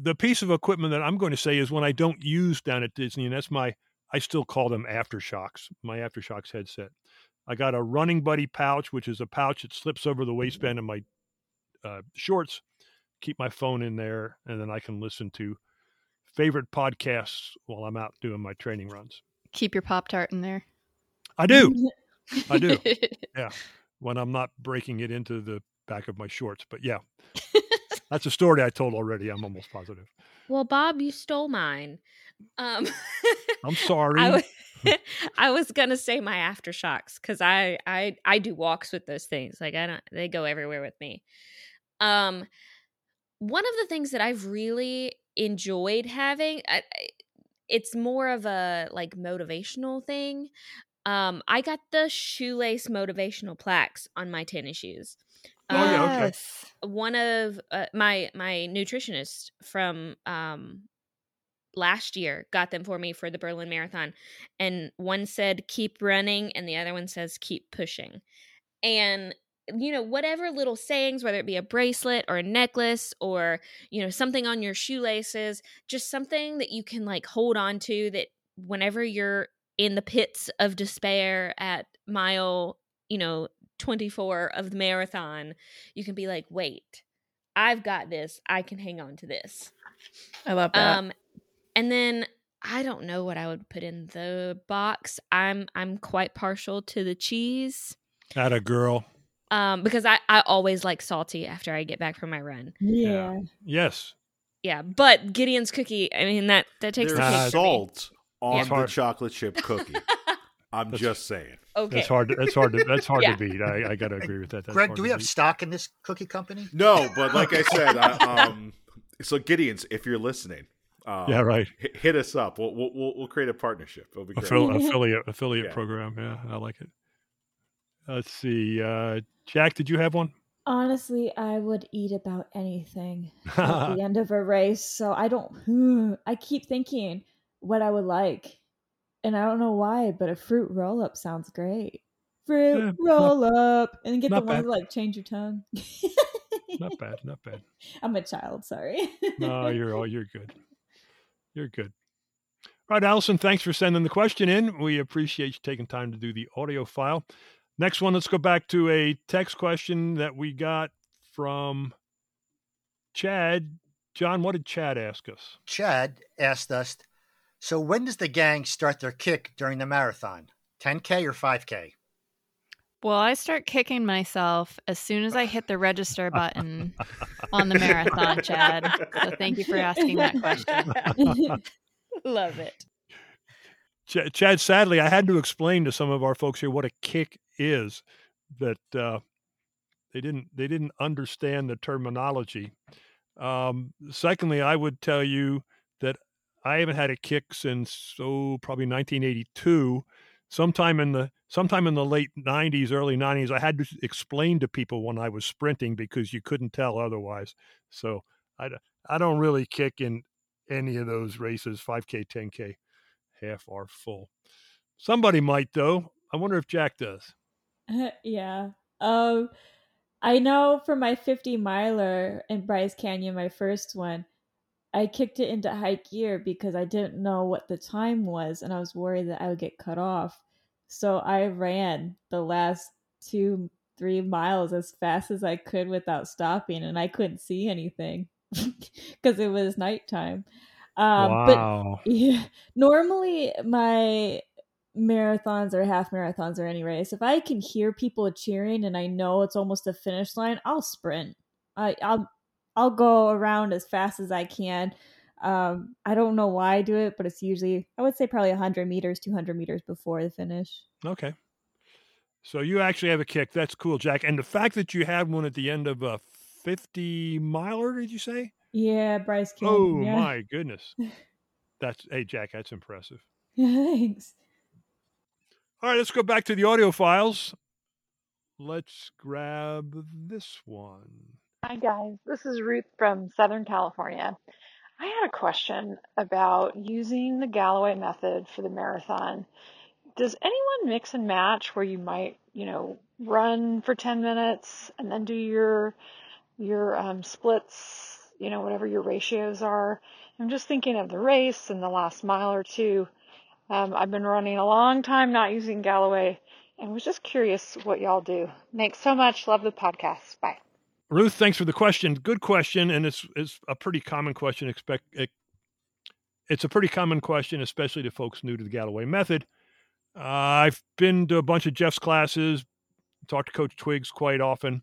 The piece of equipment that I'm going to say is when I don't use down at Disney, and that's my, I still call them AfterShokz, my AfterShokz headset. I got a running buddy pouch, which is a pouch that slips over the waistband of my uh, shorts. Keep my phone in there, and then I can listen to favorite podcasts while I'm out doing my training runs. Keep your Pop Tart in there. I do. <laughs> I do. Yeah. When I'm not breaking it into the back of my shorts. But yeah, <laughs> that's a story I told already. I'm almost positive. Well, Bob, you stole mine. Um, <laughs> I'm sorry. I, w- <laughs> <laughs> I was gonna say my AfterShokz because I I I do walks with those things. Like I don't, they go everywhere with me. Um, one of the things that I've really enjoyed having, I, I- it's more of a like motivational thing. Um, I got the shoelace motivational plaques on my tennis shoes. Oh, yeah, okay. one of uh, my my nutritionist from um last year got them for me for the Berlin Marathon and one said keep running and the other one says keep pushing. And you know whatever little sayings whether it be a bracelet or a necklace or you know something on your shoelaces just something that you can like hold on to that whenever you're in the pits of despair at mile you know 24 of the marathon you can be like wait i've got this i can hang on to this I love that. um and then i don't know what i would put in the box i'm i'm quite partial to the cheese At a girl. um because i i always like salty after i get back from my run Yeah. Yes. yeah but gideon's cookie i mean that that takes There's the Nah, cake for me. salt on It's the chocolate chip cookie. <laughs> I'm That's- just saying. okay That's hard. To, that's hard. To, that's hard Yeah. to beat. I, I got to agree with that. That's Greg, do we have beat. stock in this cookie company? No, but like I said, I, um, so Gideon's, if you're listening, uh, Yeah, right. hit, hit us up. We'll, we'll we'll we'll create a partnership. It'll be great. Affili- <laughs> affiliate affiliate Yeah. program. Yeah, I like it. Let's see. Uh, Jack, did you have one? Honestly, I would eat about anything <laughs> at the end of a race. So I don't. <sighs> I keep thinking what I would like, and I don't know why, but a fruit roll up sounds great. Fruit Yeah, not- roll up, and get the not one bad. to like change your tongue. not bad. Not bad. <laughs> I'm a child. Sorry. No, you're all you're good. <laughs> You're good. All right, Allison, thanks for sending the question in. We appreciate you taking time to do the audio file. Next one, let's go back to a text question that we got from Chad. John, what did Chad ask us? Chad asked us, so when does the gang start their kick during the marathon? 10K or 5K? Well, I start kicking myself as soon as I hit the register button on the marathon, Chad. So thank you for asking that question. <laughs> love it Ch- Chad, sadly, I had to explain to some of our folks here what a kick is. That uh, they didn't they didn't understand the terminology. Um, secondly, I would tell you that I haven't had a kick since oh probably 1982. Sometime in the sometime in the late 90s, early 90s, I had to explain to people when I was sprinting because you couldn't tell otherwise. So I I don't really kick in any of those races, 5K, 10K, half or full. Somebody might though. I wonder if Jack does. <laughs> yeah. Um, I know for my 50 miler in Bryce Canyon, my first one, I kicked it into high gear because I didn't know what the time was and I was worried that I would get cut off. So I ran the last two, three miles as fast as I could without stopping and I couldn't see anything <laughs> because it was nighttime. Um, wow. But <laughs> yeah, normally my marathons or half marathons or any race, if I can hear people cheering and I know it's almost a finish line, I'll sprint. I, I'll I'll go around as fast as I can. Um, I don't know why I do it, but it's usually I would say probably 100 meters, 200 meters before the finish. Okay. So you actually have a kick. That's cool, Jack. And the fact that you had one at the end of a 50 miler, did you say? Yeah, Bryce Canyon. Oh yeah. my goodness. <laughs> That's hey Jack, that's impressive. <laughs> Thanks. All right, let's go back to the audio files. Let's grab this one. Hi, guys. This is Ruth from Southern California. I had a question about using the Galloway method for the marathon. Does anyone mix and match where you might, you know, run for 10 minutes and then do your your um, splits, you know, whatever your ratios are? I'm just thinking of the race and the last mile or two. Um, I've been running a long time not using Galloway and was just curious what y'all do. Thanks so much. Love the podcast. Bye. Ruth, thanks for the question. Good question, and it's it's a pretty common question. Expect it, it's a pretty common question, especially to folks new to the Galloway method. Uh, I've been to a bunch of Jeff's classes, talked to Coach Twiggs quite often.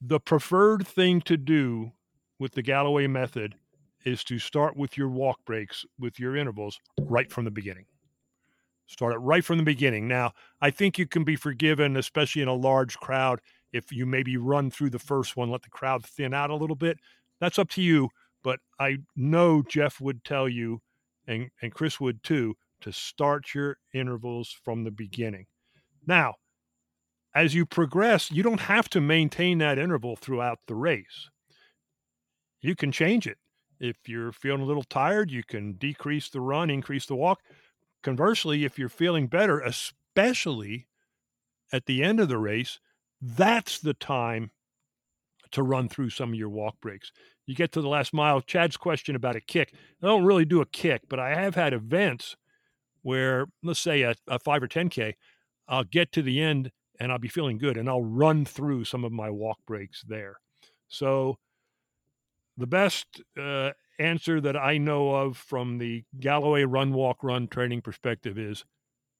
The preferred thing to do with the Galloway method is to start with your walk breaks with your intervals right from the beginning. Start it right from the beginning. Now, I think you can be forgiven, especially in a large crowd, if you maybe run through the first one, let the crowd thin out a little bit. That's up to you. But I know Jeff would tell you, and, and Chris would too, to start your intervals from the beginning. Now, as you progress, you don't have to maintain that interval throughout the race. You can change it. If you're feeling a little tired, you can decrease the run, increase the walk. Conversely, if you're feeling better, especially at the end of the race, that's the time to run through some of your walk breaks. You get to the last mile. Chad's question about a kick. I don't really do a kick, but I have had events where, let's say a, a 5 or 10K, I'll get to the end and I'll be feeling good and I'll run through some of my walk breaks there. So, the best uh, answer that I know of from the Galloway run, walk, run training perspective is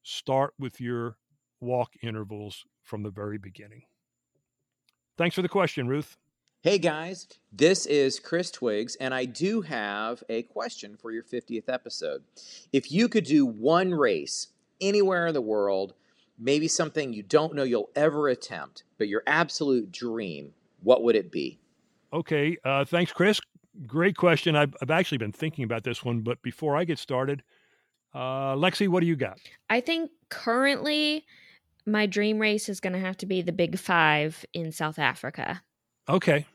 start with your walk intervals from the very beginning. Thanks for the question, Ruth. Hey guys, this is Chris Twiggs, and I do have a question for your 50th episode. If you could do one race anywhere in the world, maybe something you don't know you'll ever attempt, but your absolute dream, what would it be? Okay, uh, thanks, Chris. Great question. I've, I've actually been thinking about this one, but before I get started, uh, Lexi, what do you got? I think currently my dream race is going to have to be the Big Five in South Africa. Okay.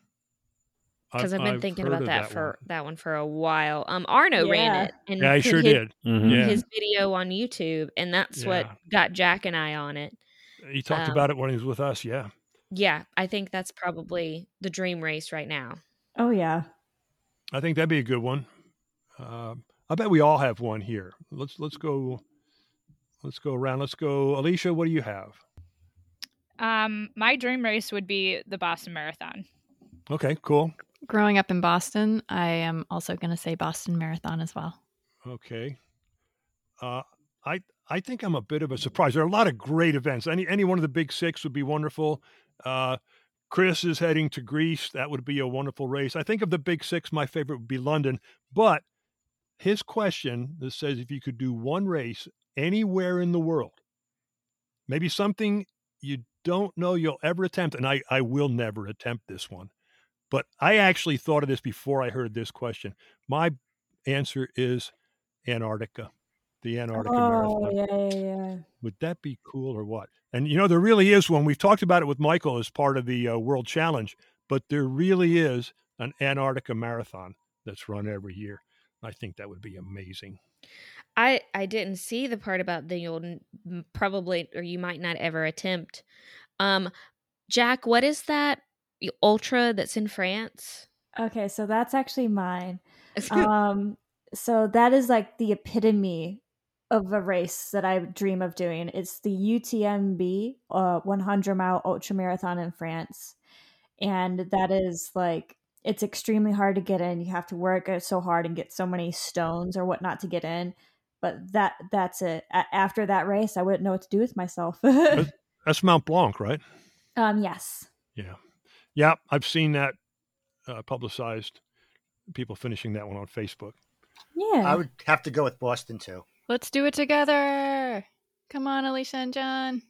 Because I've, been thinking about that, that for one. that one for a while. Um, Arno Yeah. ran it, and Yeah, I sure his, did. Mhm. Yeah. his video on YouTube, and that's what got Jack and I on it. He talked Um, about it when he was with us. Yeah. Yeah, I think that's probably the dream race right now. Oh yeah. I think that'd be a good one. Uh, I bet we all have one here. Let's let's go. Let's go around. Let's go, Alicia. What do you have? Um, my dream race would be the Boston Marathon. Okay, cool. Growing up in Boston, I am also going to say Boston Marathon as well. Okay. Uh, I I think I'm a bit of a surprise. There are a lot of great events. Any any one of the big six would be wonderful. Uh, Chris is heading to Greece. That would be a wonderful race. I think of the big six, my favorite would be London, but his question that says if you could do one race anywhere in the world, maybe something you don't know you'll ever attempt, and I, I will never attempt this one, but I actually thought of this before I heard this question. My answer is Antarctica, the Antarctica Oh, Marathon. yeah, yeah, yeah. Would that be cool or what? And you know, there really is one. We've talked about it with Michael as part of the uh, World Challenge, but there really is an Antarctica Marathon that's run every year. I think that would be amazing. I I didn't see the part about that you'll probably or you might not ever attempt. Um, Jack, what is that ultra that's in France? Okay, so that's actually mine. <laughs> Um, so that is like the epitome of a race that I dream of doing. It's the UTMB, uh, 100 mile ultra marathon in France, and that is like it's extremely hard to get in. You have to work so hard and get so many stones or whatnot to get in. But that that's it. A- after that race, I wouldn't know what to do with myself. <laughs> That's, that's Mount Blanc, right? um, yes. Yeah. Yeah, I've seen that uh, publicized. People finishing that one on Facebook. Yeah. I would have to go with Boston too. Let's do it together. Come on, Alicia and John.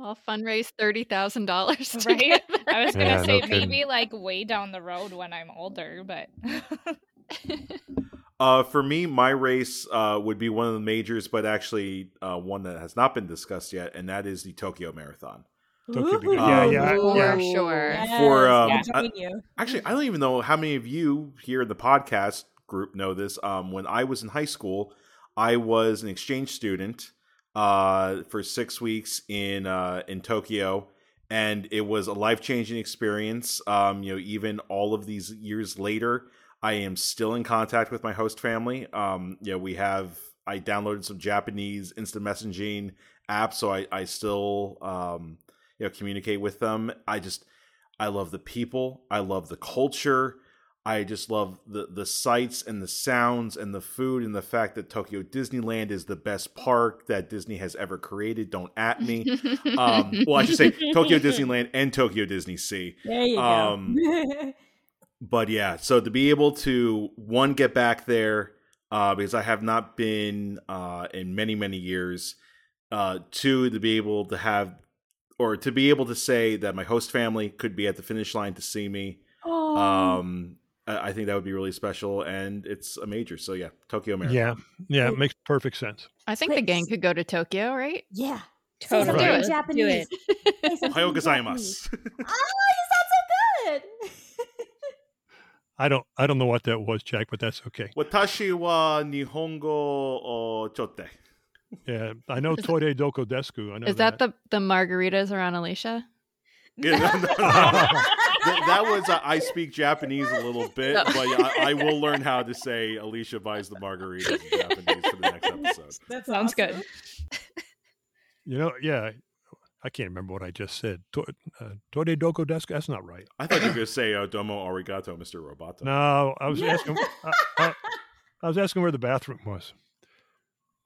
I'll fundraise thirty thousand dollars. <laughs> Right? I was gonna Yeah, no say kidding. maybe like way down the road when I'm older, but <laughs> Uh, for me, my race uh, would be one of the majors, but actually uh, one that has not been discussed yet, and that is the Tokyo Marathon. Tokyo be good. Ooh. Yeah, yeah, For yeah. sure. For, um, I'll I- Actually, I don't even know how many of you here in the podcast group know this. Um, when I was in high school, I was an exchange student uh, for six weeks in uh, in Tokyo, and it was a life changing experience. Um, you know, even all of these years later, I am still in contact with my host family. Um, know, we have I downloaded some Japanese instant messaging apps, so I I still um, you know communicate with them. I just I love the people. I love the culture. I just love the the sights and the sounds and the food and the fact that Tokyo Disneyland is the best park that Disney has ever created. Don't at me. <laughs> Um, well, I should say Tokyo Disneyland and Tokyo Disney Sea. There you Um, go. <laughs> But yeah, so to be able to one get back there uh, because I have not been uh, in many many years. Uh, two to be able to have or to be able to say that my host family could be at the finish line to see me. oh, Um, I I think that would be really special, and it's a major. So yeah, Tokyo Marathon. Yeah, yeah, it makes perfect sense. I think the gang could go to Tokyo, right? yeah. Say Totally. something in Right. Do Japanese. it. Say something in gozaimasu. Japanese. Oh, <laughs> you sound so good. I don't, I don't know what that was, Jack, but that's okay. Watashi wa Nihongo o chotte. Yeah, I know Toire Doko Desku. I know Is that the the margaritas around Alicia? <laughs> <laughs> Yeah, no, no, no. that, that was uh, I speak Japanese a little bit, No. but I, I will learn how to say Alicia buys the margaritas in Japanese for the next episode. That Sounds good. You know, yeah, I can't remember what I just said. To- uh, Toire Doko Desku. That's not right. I thought you were going to say uh, "Domo arigato, Mr. Roboto." No, I was asking. I, I, I was asking where the bathroom was.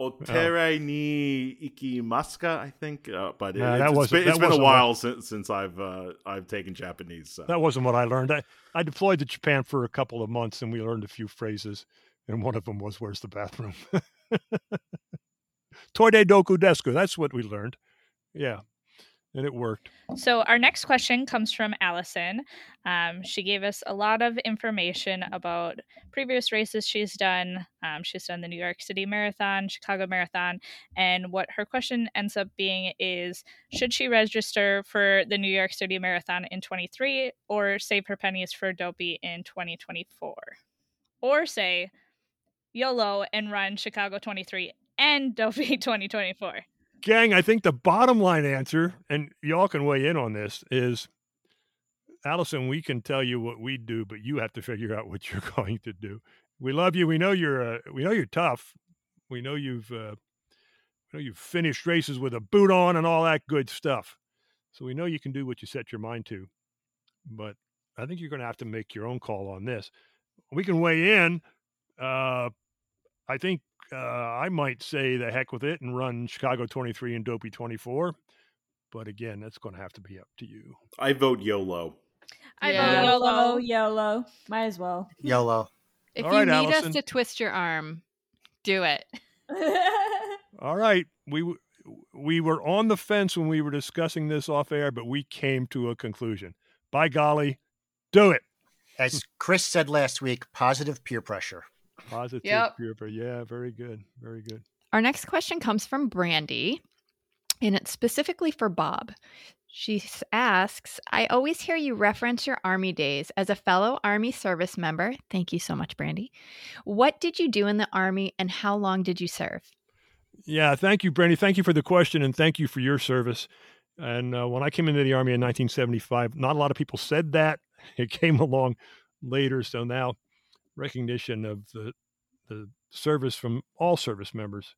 Otere ni ikimaska, I think, uh, but it, Nah, it's, that it's wasn't- been, that it's been a wasn't what- while since since I've uh, I've taken Japanese. So. That wasn't what I learned. I, I deployed to Japan for a couple of months, and we learned a few phrases, and one of them was "Where's the bathroom?" <laughs> Toire Doku Desku. That's what we learned. Yeah, and it worked. So, our next question comes from Allison. Um, she gave us a lot of information about previous races she's done. Um, she's done the New York City Marathon, Chicago Marathon, and what her question ends up being is should she register for the New York City Marathon in 23 or save her pennies for Dopey in 2024? Or say YOLO and run Chicago 23 and Dopey <laughs> 2024? Gang, I think the bottom line answer, and y'all can weigh in on this, is Allison, we can tell you what we do, but you have to figure out what <laughs> you're going to do. We love you. We know you're uh, we know you're tough. We know you've uh, we know you've finished races with a boot on and all that good stuff. So we know you can do what you set your mind to. But I think you're going to have to make your own call on this. We can weigh in. Uh, I think uh, I might say the heck with it and run Chicago 23 and Dopey 24. But again, that's going to have to be up to you. I vote YOLO. I Yeah. vote YOLO. YOLO, YOLO. Might as well. YOLO. If All you right, need Allison. us to twist your arm, do it. <laughs> All right, we w- we were on the fence when we were discussing this off air, but we came to a conclusion. By golly, do it. As Chris said last week, positive peer pressure. Positive Yep. peer. Yeah, very good. Very good. Our next question comes from Brandy, and it's specifically for Bob. She asks, I always hear you reference your Army days as a fellow Army service member. Thank you so much, Brandy. What did you do in the Army and how long did you serve? Yeah, thank you, Brandy. Thank you for the question and thank you for your service. And uh, when I came into the Army in 1975, not a lot of people said that. It came <laughs> along later. So now recognition of the, the service from all service members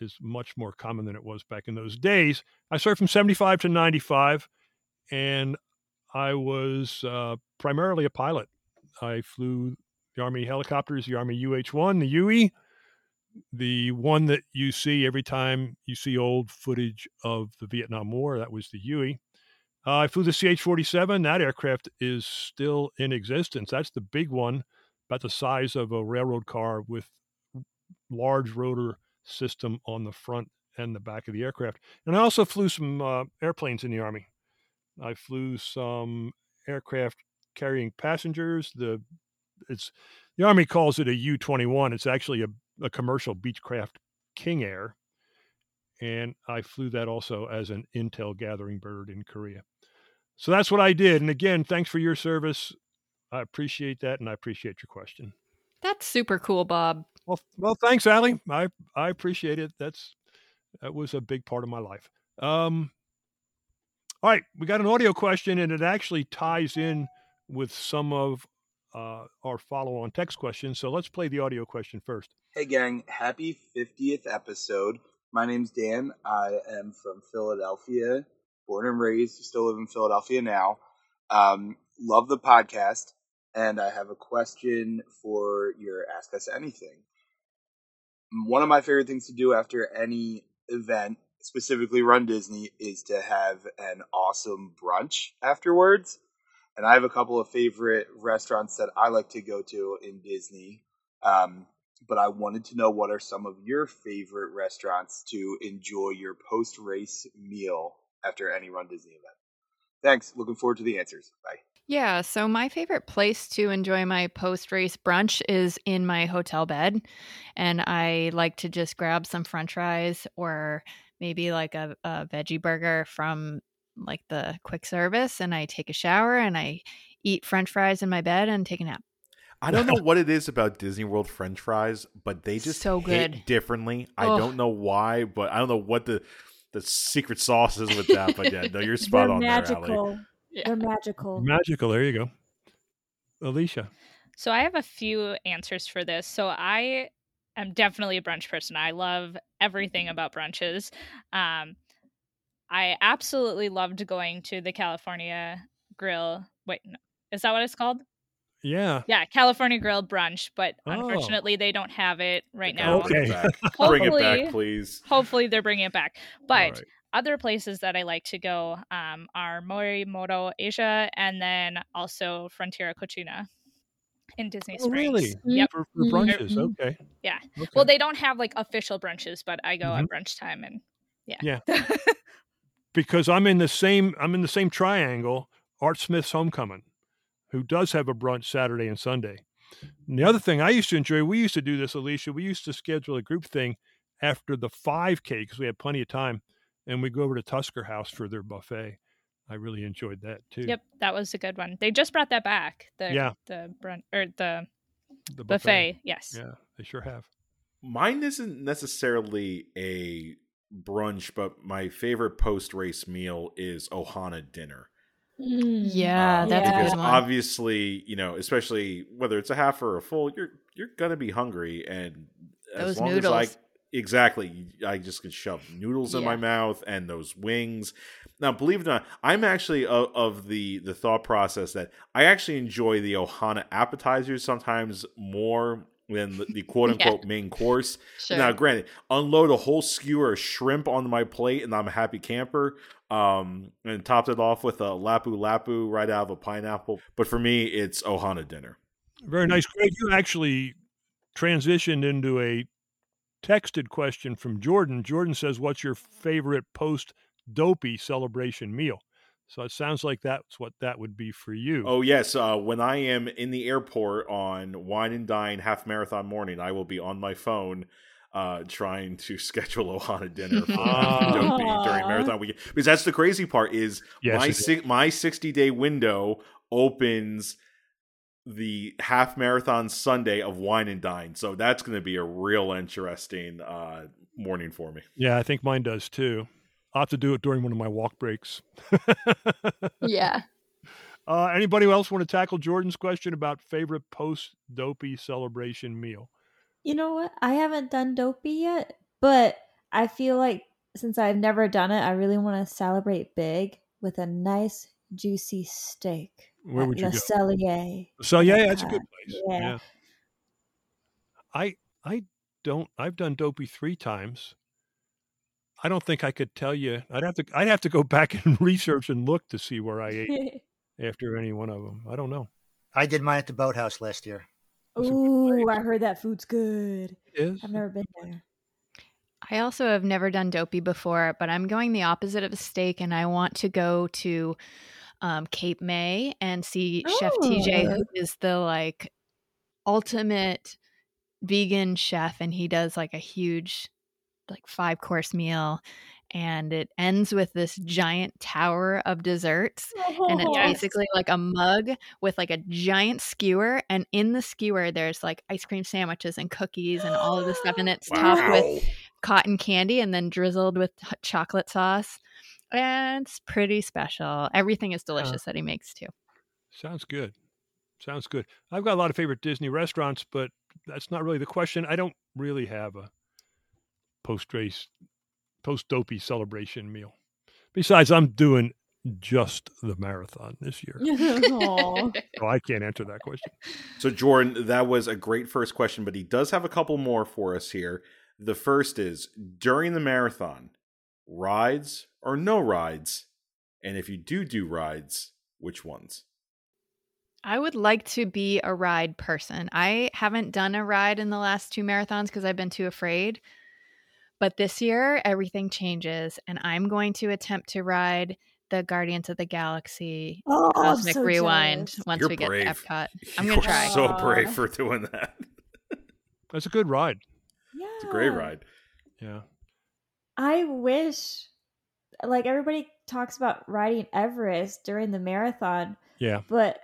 is much more common than it was back in those days. I served from 75 to 95, and I was uh, primarily a pilot. I flew the Army helicopters, the Army UH 1, the Huey, the one that you see every time you see old footage of the Vietnam War. That was the Huey. Uh, I flew the CH 47. That aircraft is still in existence. That's the big one, about the size of a railroad car with large rotor system on the front and the back of the aircraft. And I also flew some uh, airplanes in the Army. I flew some aircraft carrying passengers. The it's the Army calls it a U twenty one. It's actually a, a commercial Beechcraft King Air, and I flew that also as an intel gathering bird in Korea. So that's what I did. And again, thanks for your service. I appreciate that, and I appreciate your question. That's super cool, Bob. Well, well, thanks, Allie. I I appreciate it. That's that was a big part of my life. Um, all right, we got an audio question, and it actually ties in with some of uh, our follow-on text questions. So let's play the audio question first. Hey, gang. Happy 50th episode. My name's Dan. I am from Philadelphia, born and raised, still live in Philadelphia now. Um, love the podcast, and I have a question for your Ask Us Anything. One of my favorite things to do after any event, specifically Run Disney, is to have an awesome brunch afterwards. And I have a couple of favorite restaurants that I like to go to in Disney. Um, but I wanted to know what are some of your favorite restaurants to enjoy your post race meal after any Run Disney event. Thanks. Looking forward to the answers. Bye. Yeah, so my favorite place to enjoy my post race brunch is in my hotel bed. And I like to just grab some french fries or maybe like a, a veggie burger from like the quick service. And I take a shower and I eat french fries in my bed and take a nap. I don't know what it is about Disney World French fries, but they just So good. differently. I don't know why, but I don't know what the the secret sauce is with that. But yeah, no, you're spot on there, Allie. Magical. They're magical. Magical. There you go, Alicia. So I have a few answers for this. So I am definitely a brunch person. I love everything about brunches. Um, I absolutely loved going to the California Grill. Wait, no, is that what it's called? Yeah. Yeah, California Grill brunch, but Oh. unfortunately they don't have it right now. gotta bring it back. <laughs> Bring it back, Hopefully- please. Hopefully they're bringing it back. But right. Other places that I like to go um, are Morimoto Asia and then also Frontera Cocina in Disney Oh, Springs. really? Yep. For, for brunches. Okay. Yeah. Okay. Well, they don't have like official brunches, but I go Mhm. at brunch time and yeah. Yeah. <laughs> because I'm in the same I'm in the same triangle, Art Smith's homecoming, who does have a brunch Saturday and Sunday. And the other thing I used to enjoy, we used to do this, Alicia. We used to schedule a group thing after the 5K because we had plenty of time, and we go over to Tusker House for their buffet. I really enjoyed that too. Yep, that was a good one. They just brought that back. The Yeah. the brunch or the, The buffet. Yes. Yeah, they sure have. Mine isn't necessarily a brunch, but my favorite post race meal is Ohana dinner. Yeah, Um, that's a because good one. obviously, you know, especially whether it's a half or a full, you're you're gonna be hungry, and as Those long as I noodles. Exactly, I just can shove noodles in my mouth and those wings. Now, believe it or not, I'm actually of, of the the thought process that I actually enjoy the Ohana appetizers sometimes more than the, the quote <laughs> Yeah. unquote main course. Sure. Now, granted, unload a whole skewer of shrimp onto my plate, and I'm a happy camper. Um, and topped it off with a lapu lapu right out of a pineapple. But for me, it's Ohana dinner. Very nice, Greg. You actually transitioned into a texted question from Jordan. Jordan says, "What's your favorite post dopey celebration meal?" So it sounds like that's what that would be for you. Oh yes, uh, when I am in the airport on Wine and Dine half marathon morning, I will be on my phone uh, trying to <laughs> schedule Ohana dinner for <laughs> Dopey during marathon weekend. Because that's the crazy part is Yes, my it is. si- my sixty day window opens the half marathon Sunday of Wine and Dine, so that's going to be a real interesting uh, morning for me. Yeah, I think mine does too. I'll have to do it during one of my walk breaks. <laughs> Yeah. Uh, anybody else want to tackle Jordan's question about favorite post dopey celebration meal? You know what? I haven't done dopey yet, but I feel like since I've never done it, I really want to celebrate big with a nice juicy steak. Where would you Le go? Cellier. So my yeah, that's a good place. Yeah. Yeah. I I don't I've done dopey three times. I don't think I could tell you. I'd have to I'd have to go <laughs> back and research and look to see where I ate <laughs> after any one of them. I don't know. I did mine at the boathouse last year. Ooh, I heard that food's good. It is. I've never been there. I also have never done dopey before, but I'm going the opposite of a steak, and I want to go to um, Cape May and see Chef TJ, Oh. who is the like ultimate vegan chef, and he does like a huge, like five course meal, and it ends with this giant tower of desserts, and it's Yes. <laughs> basically like a mug with like a giant skewer, and in the skewer there's like ice cream sandwiches and cookies and all of this stuff, and <gasps> it's topped with cotton candy and then drizzled with chocolate sauce. And it's pretty special. Everything is delicious that he makes too. Sounds good. Sounds good. I've got a lot of favorite Disney restaurants, but that's not really the question. I don't really have a post race, post dopey celebration meal. Besides, I'm doing just the marathon this year. <laughs> Aw. <laughs> so I can't answer that question. So, Jordan, that was a great first question, but he does have a couple more for us here. The first is during the marathon, rides or no rides? And if you do do rides, which ones? I would like to be a ride person. I haven't done a ride in the last two marathons because I've been too afraid. But this year, everything changes, and I'm going to attempt to ride the Guardians of the Galaxy Oh, I'm Cosmic so Rewind jealous. once You're we get to Epcot. <laughs> I'm going to try. So brave for doing that. That's a good ride. Yeah. It's a great ride. Yeah. I wish, like everybody talks about riding Everest during the marathon, Yeah. but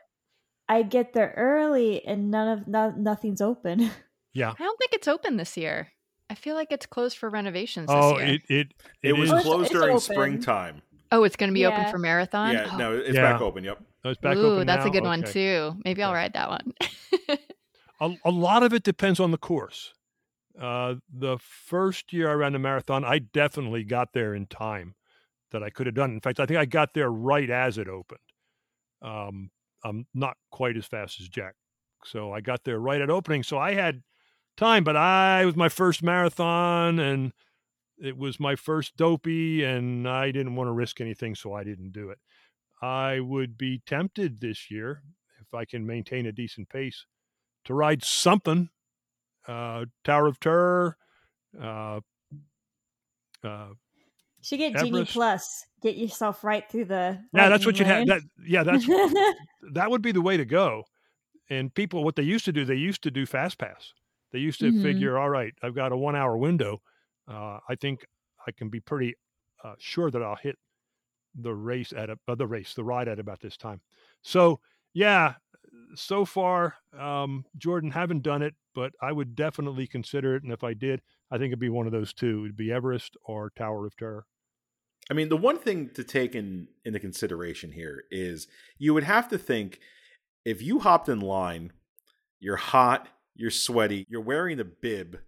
I get there early and none of no, nothing's open. <laughs> Yeah. I don't think it's open this year. I feel like it's closed for renovations Oh, this year. it it It, was is- closed it's during open. springtime. oh, it's going to be open for marathon. Yeah, Oh, no, it's Yeah. back open. Yep. oh, it's back Ooh, open that's a now? good one too. Maybe I'll ride that one. <laughs> a, a lot of it depends on the course. Uh, the first year I ran the marathon, I definitely got there in time that I could have done. In fact, I think I got there right as it opened. Um, I'm not quite as fast as Jack, so I got there right at opening. So I had time, but I was my first marathon and it was my first dopey, and I didn't want to risk anything, so I didn't do it. I would be tempted this year if I can maintain a decent pace to ride something. Uh, Tower of Terror. Uh, uh, Should get Genie Plus. Get yourself right through the. yeah, that's what you had. That yeah, <laughs> that's that would be the way to go. And people, what they used to do, they used to do fast pass. They used to Mhm. figure, all right, I've got a one hour window. Uh, I think I can be pretty uh, sure that I'll hit the race at a, uh, the race, the ride at about this time. So yeah, so far, um, Jordan haven't done it, but I would definitely consider it. And if I did, I think it'd be one of those two. It'd be Everest or Tower of Terror. I mean, the one thing to take in into consideration here is you would have to think if you hopped in line, you're hot, you're sweaty, you're wearing a bib.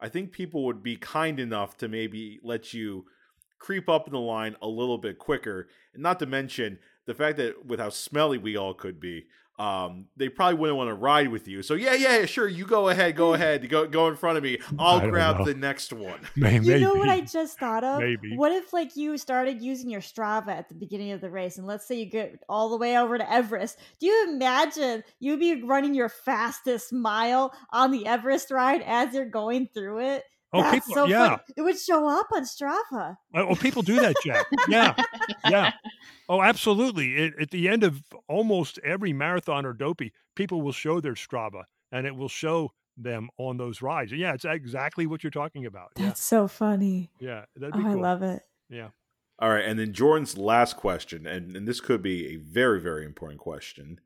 I think people would be kind enough to maybe let you creep up in the line a little bit quicker. And not to mention the fact that with how smelly we all could be, um, they probably wouldn't want to ride with you. So yeah, yeah, sure, you go ahead, go ahead, go go in front of me. I'll grab the next one. <laughs> Maybe. You know what I just thought of? Maybe. What if like you started using your Strava at the beginning of the race, and let's say you get all the way over to Everest? Do you imagine you'd be running your fastest mile on the Everest ride as you're going through it? Oh, That's people- so yeah. funny. It would show up on Strava. Oh, oh, people do that, Jack. Yeah, yeah. Oh, absolutely. At, at the end of almost every marathon or dopey, people will show their Strava, and it will show them on those rides. Yeah, it's exactly what you're talking about. Yeah, That's so funny. yeah. That'd Oh, be I love it. Yeah. All right, and then Jordan's last question, and, and this could be a very, very important question,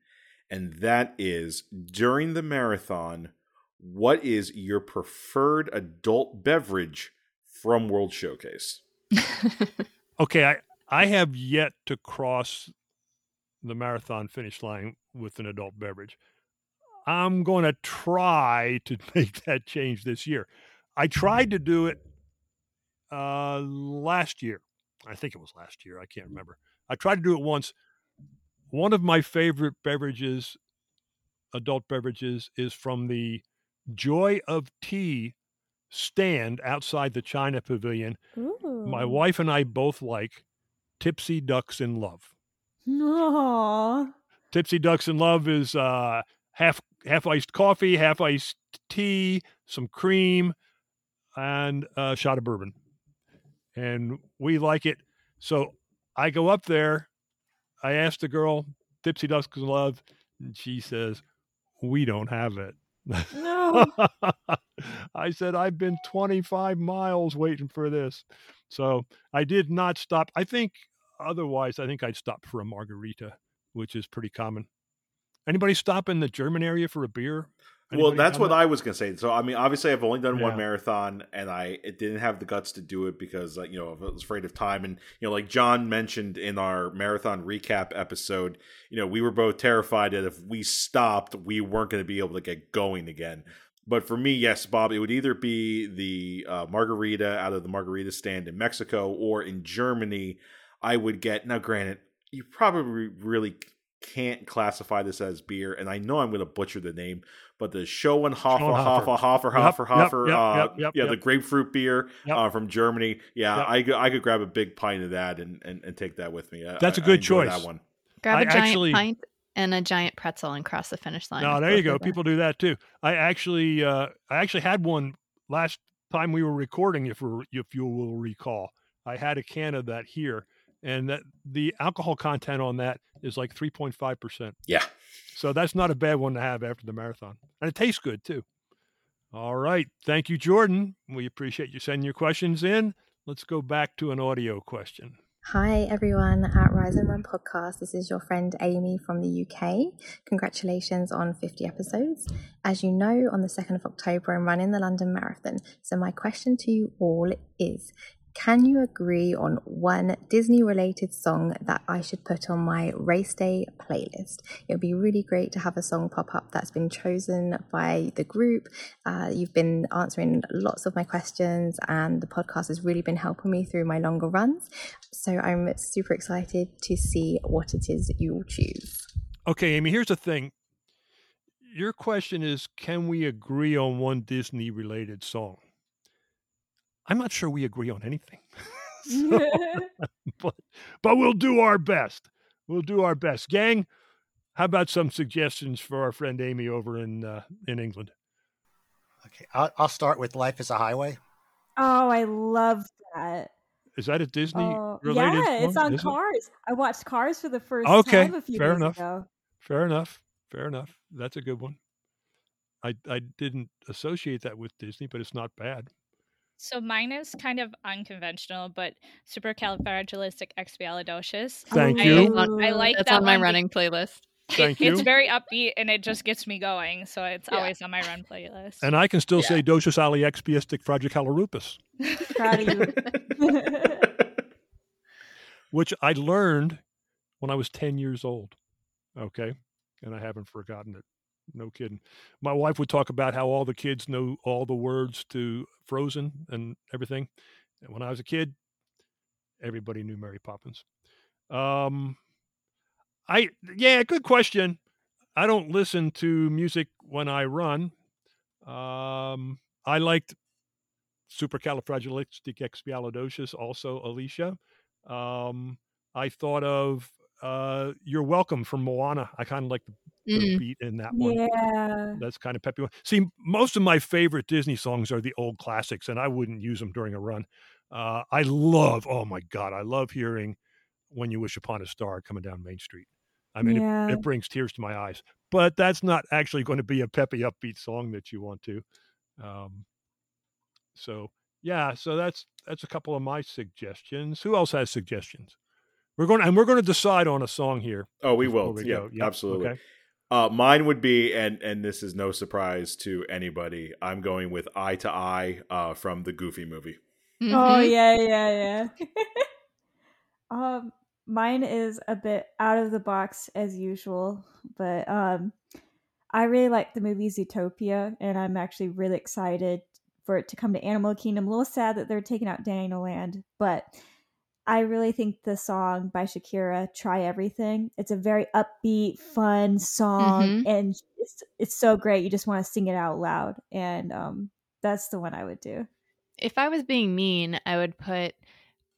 and that is during the marathon, what is your preferred adult beverage from World Showcase? <laughs> Okay, I I have yet to cross the marathon finish line with an adult beverage. I'm going to try to <laughs> make that change this year. I tried to do it uh, last year. I think it was last year. I can't remember. I tried to do it once. One of my favorite beverages, adult beverages, is from the Joy of Tea stand outside the China Pavilion. My wife and I both like Tipsy Ducks in Love. Aw. Tipsy Ducks in Love is uh, half half iced coffee, half iced tea, some cream, and a shot of bourbon. And we like it. So I go up there. I ask the girl, Tipsy Ducks in Love, and she says, "We don't have it." No. <laughs> I said, I've been 25 miles waiting for this. So I did not stop. I think otherwise, I think I'd stop for a margarita, which is pretty common. Anybody stop in the German area for a beer? Well, that's what that? I was gonna say. So, I mean, obviously, I've only done one marathon, and I it didn't have the guts to do it because, like, you know, I was afraid of time. And you know, like John mentioned in our marathon recap episode, you know, we were both terrified that if we stopped, we weren't going to be able to get going again. But for me, yes, Bob, it would either be the uh, margarita out of the margarita stand in Mexico or in Germany. I would get now. Granted, you probably really can't classify this as beer, and I know I'm going to butcher the name, but the Schoenhofer, Schoenhofer. Hofer, Hofer, Yep, Hofer, yep, uh, yep, yep, yeah, yep. the grapefruit beer Yep. uh, from Germany. Yeah, Yep. I could I could grab a big pint of that and and, and take that with me. I- That's a I- I good enjoy choice. That one. Grab I a giant actually- pint and a giant pretzel and cross the finish line. No, there you go. People do that too. I actually, uh, I actually had one last time we were recording. If we if you will recall, I had a can of that here, and that the alcohol content on that is like three point five percent. Yeah. So that's not a bad one to have after the marathon, and it tastes good too. All right, thank you, Jordan. We appreciate you sending your questions in. Let's go back to an audio question. Hi, everyone at Rise and Run podcast. This is your friend Amy from the UK. Congratulations on 50 episodes. As you know, on the 2nd of October, I'm running the London Marathon. So, my question to you all is can you agree on one Disney related song that I should put on my race day playlist? It would be really great to have a song pop up that's been chosen by the group. Uh, you've been answering lots of my questions, and the podcast has really been helping me through my longer runs. So I'm super excited to see what it is you will choose. Okay, Amy, here's the thing. Your question is can we agree on one Disney related song? I'm not sure we agree on anything. <laughs> So- <laughs> <laughs> but, but we'll do our best. We'll do our best. Gang, how about some suggestions for our friend Amy over in uh, in England? Okay, I'll, I'll start with "Life Is a Highway." Oh, I love that. Is that a Disney Oh, related yeah, it's song? on Is it? Cars. I watched Cars for the first Okay, time a few fair days enough. ago. Fair enough. Fair enough. That's a good one. I I didn't associate that with Disney, but it's not bad. So mine is kind of unconventional, but supercalifragilisticexpialidocious. Thank I, you. I like That's that on my one running playlist. Thank <laughs> you. It's very upbeat and it just gets me going, so it's Yeah. always on my run playlist. And I can still Yeah. say Docius ali expiastic fragicalarupus, Proud of you. <laughs> which I learned when I was 10 years old. Okay. And I haven't forgotten it. No kidding. My wife would talk about how all the kids know all the words to Frozen and everything. And when I was a kid, everybody knew Mary Poppins. Um, I, yeah, good question. I don't listen to music when I run. Um, I liked supercalifragilisticexpialidocious also, Alicia. Um, I thought of uh, You're Welcome from Moana. I kind of like the, Mm. beat in that one. Yeah. That's kind of peppy. one. See, most of my favorite Disney songs are the old classics, and I wouldn't use them during a run. Uh, I love, oh my God, I love hearing When You Wish Upon a Star coming down Main Street. I mean, Yeah. it, it brings tears to my eyes, but that's not actually going to be a peppy, upbeat song that you want to. Um, so, yeah, so that's that's a couple of my suggestions. Who else has suggestions? We're going to, and we're going to decide on a song here. Oh, we will. we yeah, go. Yep, absolutely. okay. Uh, mine would be, and and this is no surprise to anybody. I'm going with Eye to Eye uh, from the Goofy movie. Oh Mhm. <laughs> yeah, yeah, yeah. <laughs> um, mine is a bit out of the box as usual, but um, I really like the movie Zootopia, and I'm actually really excited for it to come to Animal Kingdom. A little sad that they're taking out Dino Land, but I really think the song by Shakira, "Try Everything," it's a very upbeat, fun song, Mhm. and it's it's so great. You just want to sing it out loud, and um, that's the one I would do. If I was being mean, I would put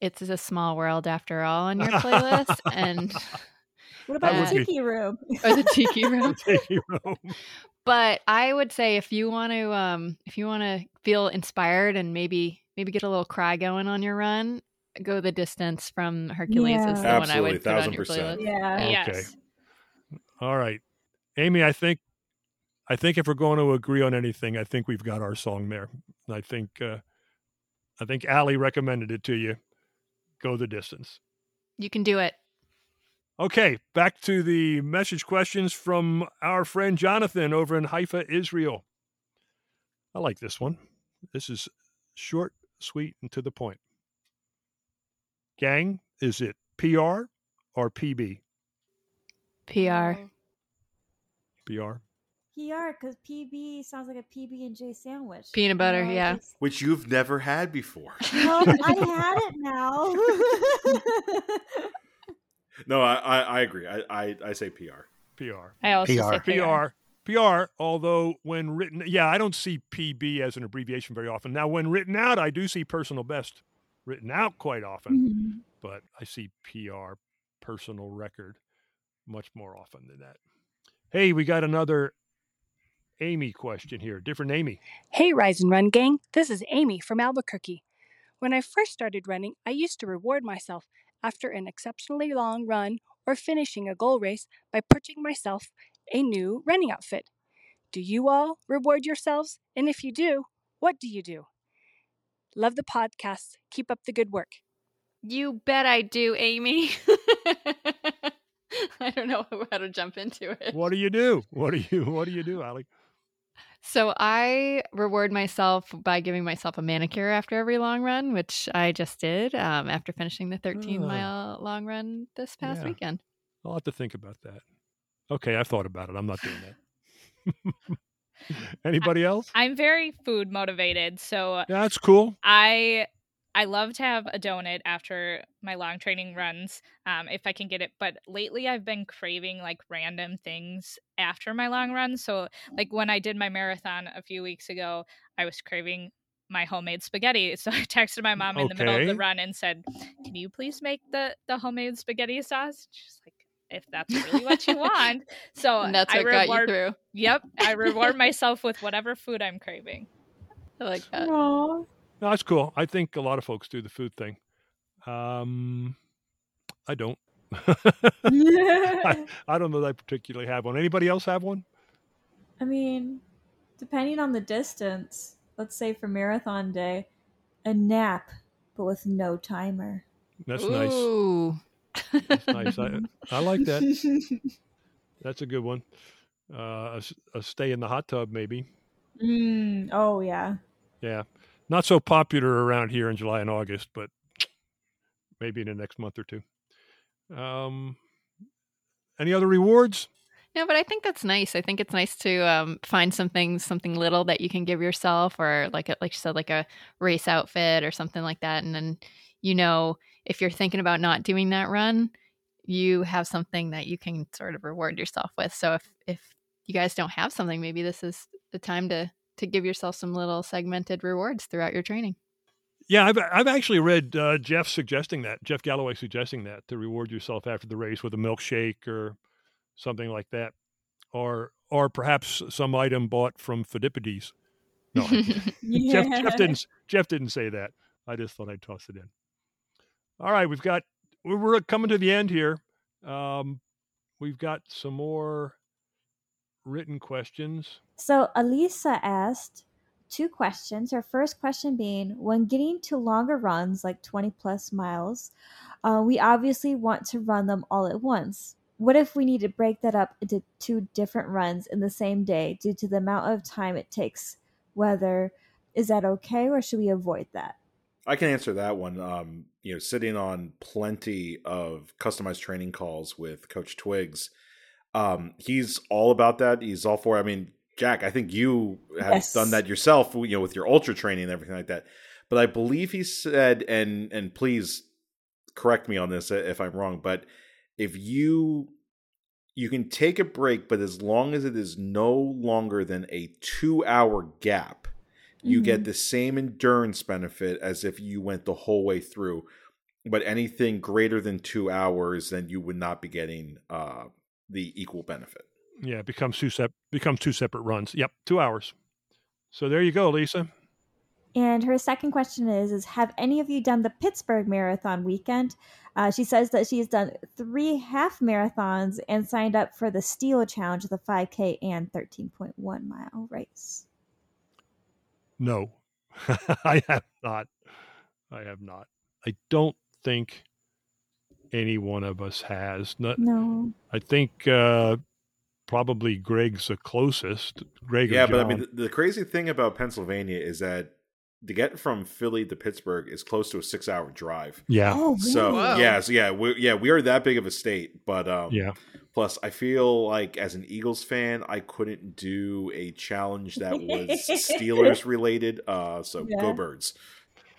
"It's a Small World After All" on your playlist, <laughs> and What about uh, the Tiki Room? or the Tiki <laughs> Room. <laughs> Tiki Room. But I would say if you want to, um, if you want to feel inspired and maybe maybe get a little cry going on your run, go the distance from Hercules is the Yeah. one I would Absolutely, put on thousand your percent. playlist. Yeah. Okay. Yes. All right, Amy. I think, I think if we're going to agree on anything, I think we've got our song there. I think, uh, I think Allie recommended it to you. Go the distance. You can do it. Okay, back to the message questions from our friend Jonathan over in Haifa, Israel. I like this one. This is short, sweet, and to the point. Gang, is it PR or PB? PR. PR. PR because PB sounds like a PB and J sandwich. Peanut butter, know, yeah. it's- Which you've never had before. No, <laughs> I had it now. <laughs> No, I, I, I agree. I, I, I say PR. PR. I also PR. say PR. PR. PR, although when written, yeah, I don't see PB as an abbreviation very often. Now, when written out, I do see personal best written out quite often, Mhm. but I see PR, personal record, much more often than that. Hey, we got another Amy question here. Different Amy. Hey, Rise and Run gang. This is Amy from Albuquerque. When I first started running, I used to reward myself after an exceptionally long run or finishing a goal race by purchasing myself a new running outfit. Do you all reward yourselves? And if you do, what do you do? Love the podcast. Keep up the good work. You bet I do, Amy. <laughs> I don't know <laughs> how to jump into it. What do you do? What do you What do you do, Allie? So I reward myself by giving myself a manicure after every long run, which I just did um, after finishing the 13 Oh. mile long run this past Yeah. weekend. I'll have to think about that. Okay, I thought about it. I'm not doing that. <laughs> <laughs> Anybody else? I'm very food motivated, so Yeah, that's cool. I I love to have a donut after my long training runs, um, if I can get it. But lately, I've been craving like random things after my long runs. So, like when I did my marathon a few weeks ago, I was craving my homemade spaghetti. <laughs> So I texted my mom in the middle of the run and said, "Can you please make the the homemade spaghetti sauce?" She's like, "If that's really what you want." So And that's I what got you reward- through. Yep, I <laughs> reward myself with whatever food I'm craving. I like that. Aw. No, that's cool. I think a lot of folks do the food thing. Um, I don't. <laughs> I, <laughs> I don't know that I particularly have one. Anybody else have one? I mean, depending on the distance, let's say for marathon day, a nap, but with no timer. That's nice. Ooh. That's nice. I, I like that. <laughs> That's a good one. Uh, a, s- a stay in the hot tub, maybe. Mm, oh yeah. Yeah. Not so popular around here in July and August, but maybe in the next month or two. Um, any other rewards? No, but I think that's nice. I think it's nice to um, find something, something little that you can give yourself, or like, a, like you said, like a race outfit or something like that. And then, you know, if you're thinking about not doing that run, you have something that you can sort of reward yourself with. So if if you guys don't have something, maybe this is the time to to give yourself some little segmented rewards throughout your training. Yeah, I've I've actually read uh, Jeff suggesting that Jeff Galloway suggesting that to reward yourself after the race with a milkshake or something like that, or or perhaps some item bought from Pheidippides. No, yeah. <laughs> Jeff, Jeff didn't Jeff didn't say that. I just thought I'd toss it in. All right, we've got we're coming to the end here. Um, we've got some more written questions. So Elisa asked two questions. Her first question being when getting to longer runs, like 20 plus miles, uh, we obviously want to run them all at once. What if we need to break that up into two different runs in the same day due to the amount of time it takes? Whether is that okay or should we avoid that? I can answer that one. Um, you know, sitting on plenty of customized training calls with Coach Twiggs, um, he's all about that. He's all for. I mean, Jack, I think you have yes. done that yourself. You know, with your ultra training and everything like that. But I believe he said, and and please correct me on this if I'm wrong, but if you you can take a break, but as long as it is no longer than a two hour gap, you mm-hmm. get the same endurance benefit as if you went the whole way through. But anything greater than two hours, then you would not be getting uh, the equal benefit. Yeah, it becomes two sep- becomes two separate runs. Yep, two hours. So there you go, Lisa. And her second question is: Is have any of you done the Pittsburgh Marathon weekend? Uh, she says that she's done three half marathons and signed up for the Steel Challenge, the 5K and 13.1 mile race. No, <laughs> I have not. I have not. I don't think any one of us has. Not, no. I think uh, probably Greg's the closest. Greg. Yeah, but I mean, the, the, crazy thing about Pennsylvania is that to get from Philly to Pittsburgh is close to a six-hour drive. Yeah. Oh, really? So yeah, so yeah, we, yeah, we are that big of a state, but um, yeah. Plus, I feel like as an Eagles fan, I couldn't do a challenge that was <laughs> Steelers related. Uh, so yeah. go Birds.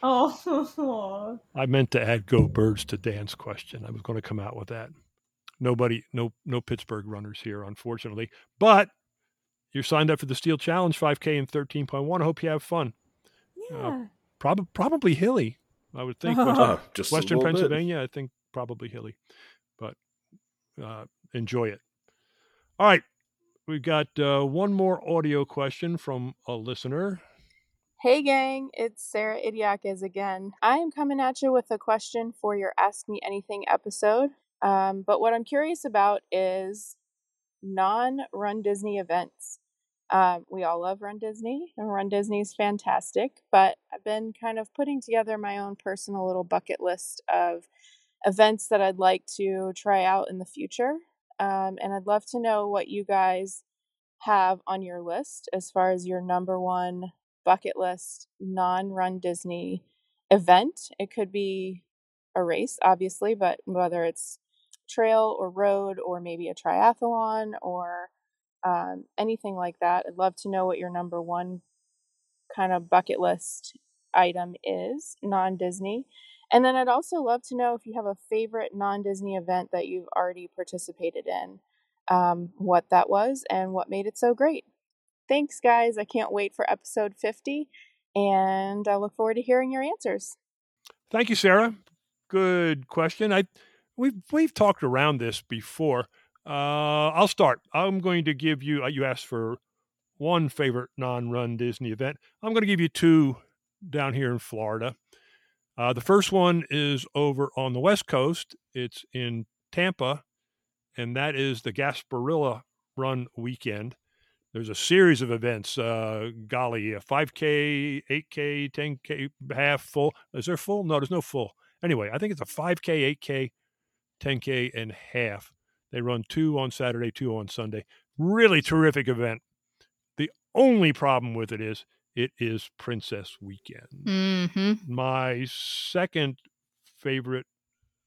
Oh, I meant to add "Go Birds" to Dan's question. I was going to come out with that. Nobody, no, no Pittsburgh runners here, unfortunately. But you're signed up for the Steel Challenge 5K and 13.1. I hope you have fun. Yeah. Uh, prob- probably hilly, I would think. Western, uh, Western Pennsylvania, bit. I think probably hilly. But uh, enjoy it. All right. We've got uh, one more audio question from a listener. Hey, gang, it's Sarah Idiakis again. I am coming at you with a question for your Ask Me Anything episode. Um, but what I'm curious about is non Run Disney events. Um, we all love Run Disney, and Run Disney is fantastic, but I've been kind of putting together my own personal little bucket list of events that I'd like to try out in the future. Um, and I'd love to know what you guys have on your list as far as your number one bucket list non run Disney event. It could be a race, obviously, but whether it's trail or road or maybe a triathlon or um, anything like that, I'd love to know what your number one kind of bucket list item is non Disney. And then I'd also love to know if you have a favorite non Disney event that you've already participated in, um, what that was, and what made it so great. Thanks, guys. I can't wait for episode 50, and I look forward to hearing your answers. Thank you, Sarah. Good question. I we've we've talked around this before. Uh, I'll start. I'm going to give you. Uh, you asked for one favorite non-run Disney event. I'm going to give you two down here in Florida. Uh, the first one is over on the West Coast. It's in Tampa, and that is the Gasparilla Run weekend. There's a series of events. Uh, golly, a 5K, 8K, 10K, half full. Is there full? No, there's no full. Anyway, I think it's a 5K, 8K, 10K, and half. They run two on Saturday, two on Sunday. Really terrific event. The only problem with it is it is Princess Weekend. Mm-hmm. My second favorite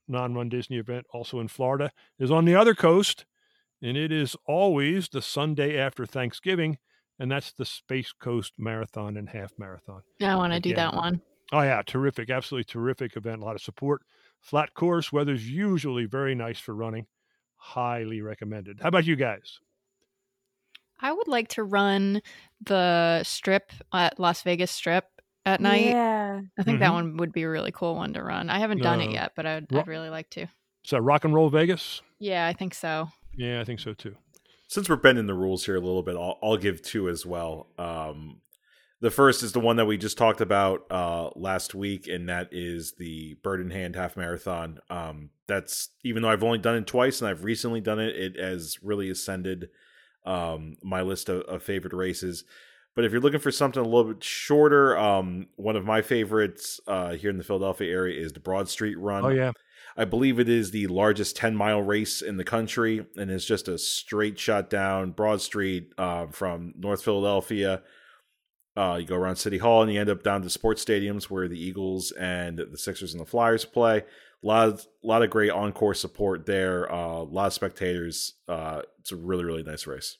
non run Disney event, also in Florida, is on the other coast, and it is always the Sunday after Thanksgiving, and that's the Space Coast Marathon and Half Marathon. Yeah, I want to do that one. Oh, yeah, terrific. Absolutely terrific event. A lot of support Flat course, weather's usually very nice for running. Highly recommended. How about you guys? I would like to run the strip at Las Vegas Strip at night. Yeah. I think that Mhm. one would be a really cool one to run. I haven't done it Uh, yet, but I'd, ro- I'd really like to. So Rock and Roll Vegas? Yeah, I think so. Yeah, I think so too. Since we're bending the rules here a little bit, I'll, I'll give two as well. Um, the first is the one that we just talked about uh, last week, and that is the Bird in Hand Half Marathon. Um, that's even though I've only done it twice and I've recently done it, it has really ascended um, my list of, of favorite races. But if you're looking for something a little bit shorter, um, one of my favorites uh, here in the Philadelphia area is the Broad Street Run. Oh yeah. I believe it is the largest 10 mile race in the country, and it's just a straight shot down Broad Street uh, from North Philadelphia. Uh, you go around City Hall and you end up down to sports stadiums where the Eagles and the Sixers and the Flyers play. A lot of, lot of great encore support there, uh, a lot of spectators. Uh, it's a really, really nice race.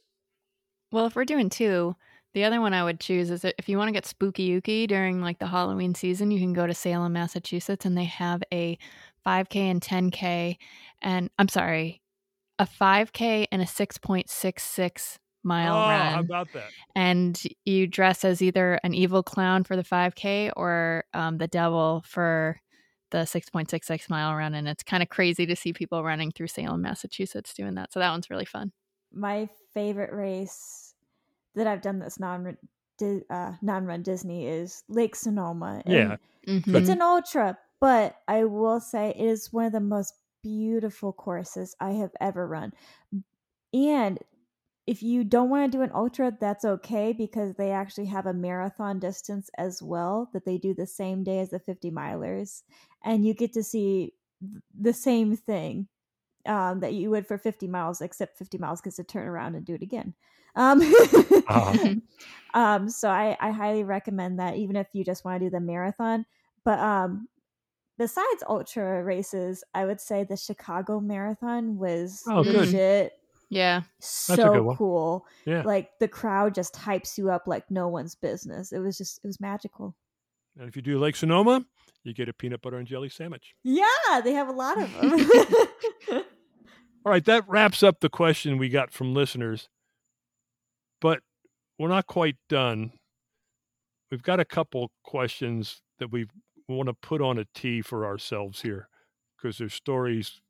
Well, if we're doing two, the other one I would choose is if you want to get spooky ooky during like the Halloween season, you can go to Salem, Massachusetts, and they have a 5K and 10K, and I'm sorry, a 5K and a 6.66 mile oh, run. how about that? and you dress as either an evil clown for the 5K or um, the devil for the 6.66 mile run. And it's kind of crazy to see people running through Salem, Massachusetts doing that. So that one's really fun. My favorite race that I've done that's non uh, non run Disney is Lake Sonoma. And Yeah. Mhm. It's an ultra, but I will say it is one of the most beautiful courses I have ever run. And if you don't want to do an ultra, that's okay because they actually have a marathon distance as well that they do the same day as the 50 milers. And you get to see the same thing um, that you would for 50 miles, except 50 miles gets to turn around and do it again. Um, Uh-huh. <laughs> um, so I, I highly recommend that, even if you just want to do the marathon. But um, besides ultra races, I would say the Chicago Marathon was Oh, good. Legit Yeah. a so cool. Yeah. Like the crowd just hypes you up like no one's business. It was just it was magical. And if you do Lake Sonoma, you get a peanut butter and jelly sandwich. Yeah, they have a lot of them. <laughs> All right, that wraps up the question we got from listeners. But we're not quite done. We've got a couple questions that we want to put on a tee for ourselves here because there's stories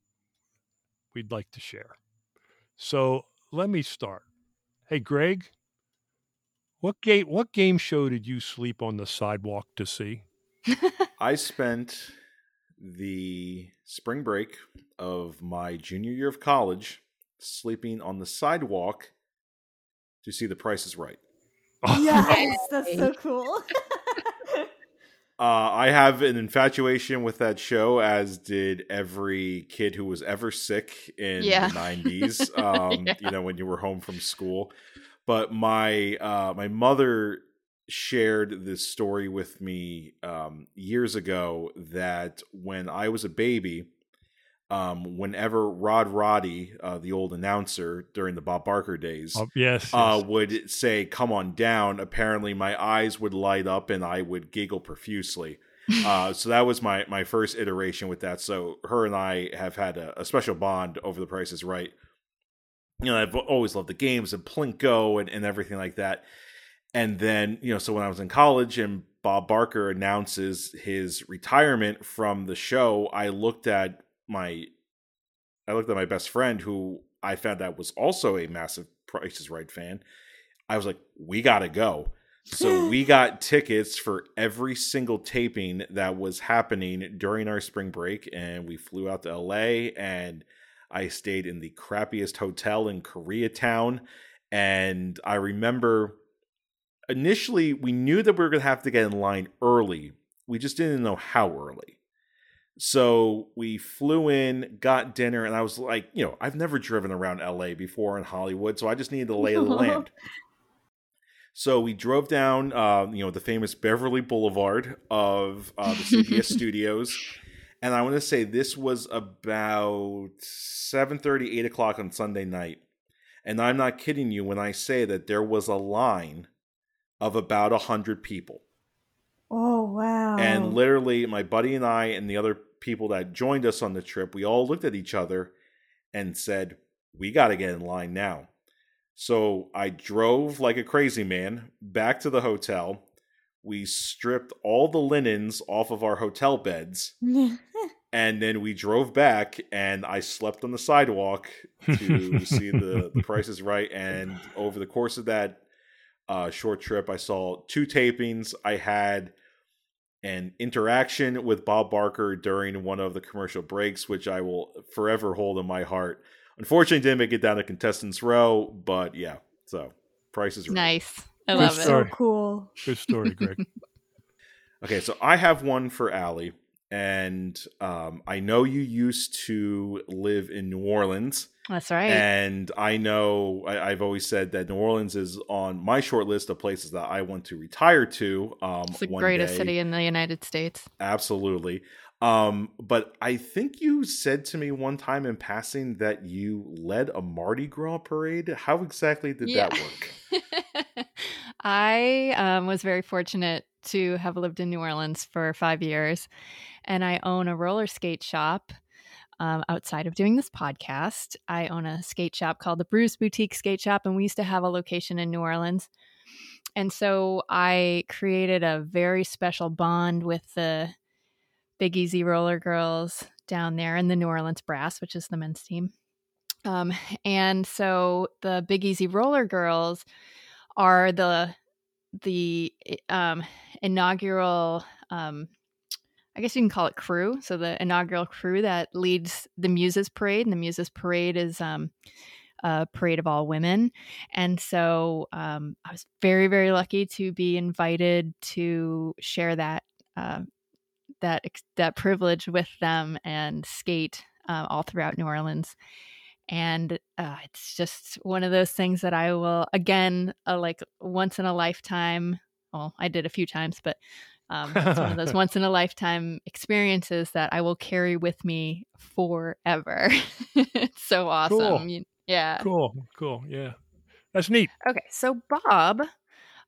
we'd like to share. So let me start. Hey, Greg, what game what game show did you sleep on the sidewalk to see? <laughs> I spent the spring break of my junior year of college sleeping on the sidewalk to see The Price is Right. <laughs> yes, that's so cool. <laughs> Uh, I have an infatuation with that show, as did every kid who was ever sick in Yeah. the nineties. <laughs> Um, Yeah. You know, when you were home from school. But my uh, my mother shared this story with me um, years ago that when I was a baby, um, whenever Rod Roddy, uh, the old announcer during the Bob Barker days, Oh, yes, uh, yes. would say, "Come on down." Apparently, my eyes would light up and I would giggle profusely. uh, <laughs> so that was my my first iteration with that. So her and I have had a, a special bond over the Price is Right. You know, I've always loved the games and Plinko and, and everything like that. And then, you know, so when I was in college and Bob Barker announces his retirement from the show, I looked at my I looked at my best friend who I found out was also a massive Price is Right fan. I was like, we gotta go. So <laughs> we got tickets for every single taping that was happening during our spring break, and we flew out to LA and I stayed in the crappiest hotel in Koreatown. And I remember initially we knew that we were gonna have to get in line early. We just didn't know how early. So we flew in, got dinner, and I was like, you know, I've never driven around LA before in Hollywood, so I just needed to lay the land. <laughs> So we drove down, uh, you know, the famous Beverly Boulevard of uh, the CBS <laughs> studios, and I want to say this was about 7.30, 8 o'clock on Sunday night. And I'm not kidding you when I say that there was a line of about a 100 people. oh wow. And literally, my buddy and I and the other people that joined us on the trip, we all looked at each other and said, "We got to get in line now." So I drove like a crazy man back to the hotel. We stripped all the linens off of our hotel beds. <laughs> and then we drove back and I slept on the sidewalk to see the, the <laughs> prices right. And over the course of that uh, short trip, I saw two tapings. I had an interaction with Bob Barker during one of the commercial breaks, which I will forever hold in my heart. Unfortunately, didn't make it down to contestants row, but yeah. So price is right. Nice. I Good love story. it. cool. <laughs> Good story, Greg. <laughs> Okay, so I have one for Allie, and um, I know you used to live in New Orleans. That's right. And I know I, I've always said that New Orleans is on my short list of places that I want to retire to. Um, it's the greatest day. city in the United States. Absolutely. Um, but I think you said to me one time in passing that you led a Mardi Gras parade. How exactly did Yeah. that work? <laughs> I um, was very fortunate to have lived in New Orleans for five years, and I own a roller skate shop. Um, outside of doing this podcast, I own a skate shop called the Bruce Boutique Skate Shop, and we used to have a location in New Orleans. And so I created a very special bond with the Big Easy Roller Girls down there in the New Orleans Brass, which is the men's team. Um, and so the Big Easy Roller Girls are the the um, inaugural um, I guess you can call it crew. So the inaugural crew that leads the Muses Parade, and the Muses Parade is um, a parade of all women. And so um, I was very, very lucky to be invited to share that uh, that that privilege with them and skate uh, all throughout New Orleans. And uh, it's just one of those things that I will again uh, like once in a lifetime. Well, I did a few times, but <laughs> um, it's one of those once in a lifetime experiences that I will carry with me forever. <laughs> it's so awesome. Cool. You- yeah. Cool. Cool. Yeah. That's neat. Okay, so Bob,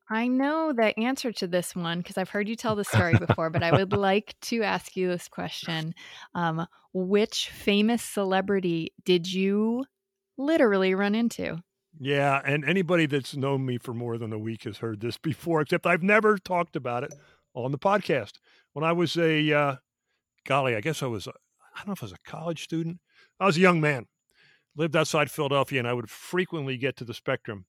I know the answer to this one because I've heard you tell <laughs> the story before, but I would like to ask you this question. Um, which famous celebrity did you literally run into? Yeah, and anybody that's known me for more than a week has heard this before, except I've never talked about it on the podcast. When I was a, uh, golly, I guess I was, a, I don't know if I was a college student. I was a young man, lived outside Philadelphia, and I would frequently get to the Spectrum.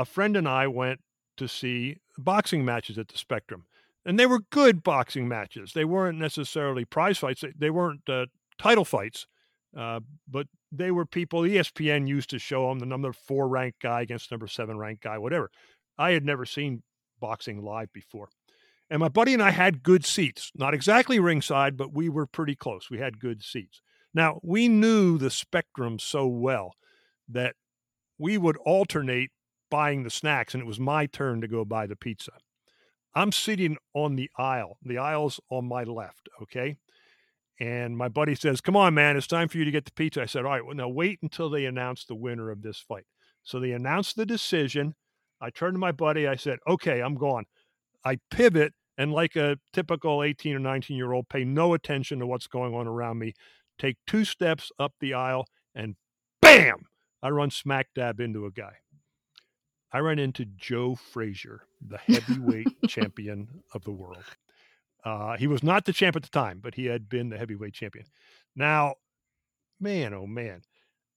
A friend and I went to see boxing matches at the Spectrum, and they were good boxing matches. They weren't necessarily prize fights, they, they weren't uh, title fights. Uh, but they were people ESPN used to show them the number four ranked guy against number seven ranked guy, whatever. I had never seen boxing live before. And my buddy and I had good seats, not exactly ringside, but we were pretty close. We had good seats. Now, we knew the spectrum so well that we would alternate buying the snacks, and it was my turn to go buy the pizza. I'm sitting on the aisle, the aisle's on my left, okay? And my buddy says, Come on, man, it's time for you to get the pizza. I said, All right, well, now wait until they announce the winner of this fight. So they announced the decision. I turned to my buddy. I said, Okay, I'm gone. I pivot and, like a typical 18 or 19 year old, pay no attention to what's going on around me, take two steps up the aisle, and bam, I run smack dab into a guy. I ran into Joe Frazier, the heavyweight champion of the world. Uh, he was not the champ at the time, but he had been the heavyweight champion. Now, man, oh man.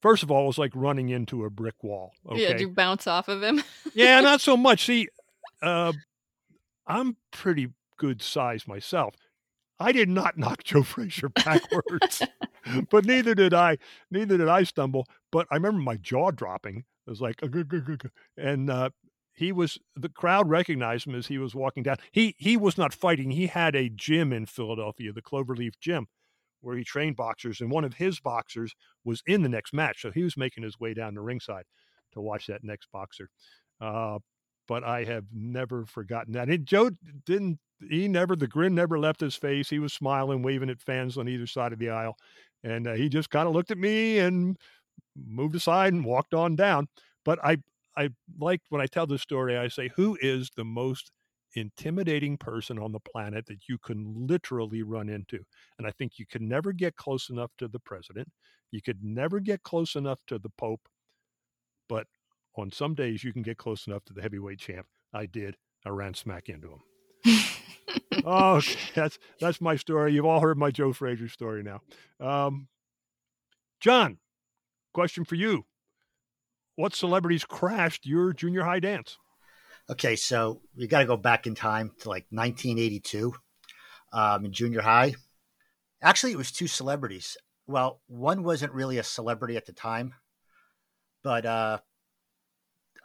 First of all, it was like running into a brick wall. Okay. Yeah, did you bounce off of him? yeah, <laughs> not so much. See, uh, I'm pretty good size myself. I did not <laughs> knock Joe Frazier backwards, <laughs> but neither did I. Neither did I stumble. But I remember my jaw dropping. It was like, and uh, he was. The crowd recognized him as he was walking down. He he was not fighting. He had a gym in Philadelphia, the Cloverlay Gym, where he trained boxers, and one of his boxers was in the next match. So he was making his way down the ringside to watch that next boxer. Uh, but I have never forgotten that. And Joe didn't, he never, the grin never left his face. He was smiling, waving at fans on either side of the aisle. And uh, he just kind of looked at me and moved aside and walked on down. But I, I like when I tell this story, I say, who is the most intimidating person on the planet that you can literally run into. And I think you can never get close enough to the president. You could never get close enough to the Pope. But on some days, you can get close enough to the heavyweight champ. I did. I ran smack into him. oh, <laughs> okay. that's that's my story. You've all heard my Joe Frazier story now. Um, John, question for you: What celebrities crashed your junior high dance? Okay, so we got to go back in time to like 1982 um, in junior high. Actually, it was two celebrities. Well, one wasn't really a celebrity at the time, but uh,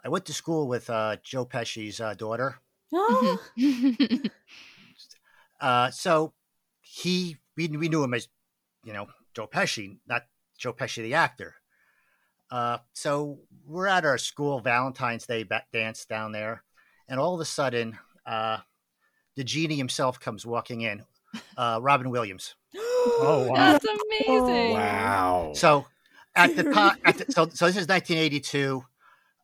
I went to school with uh, Joe Pesci's uh, daughter. <laughs> uh, so he we, we knew him as you know Joe Pesci, not Joe Pesci the actor. Uh, so we're at our school Valentine's Day dance down there, and all of a sudden, uh, the genie himself comes walking in, uh, Robin Williams. <gasps> oh wow, That's amazing. Wow. So at the time, at the, <laughs> so so this is 1982.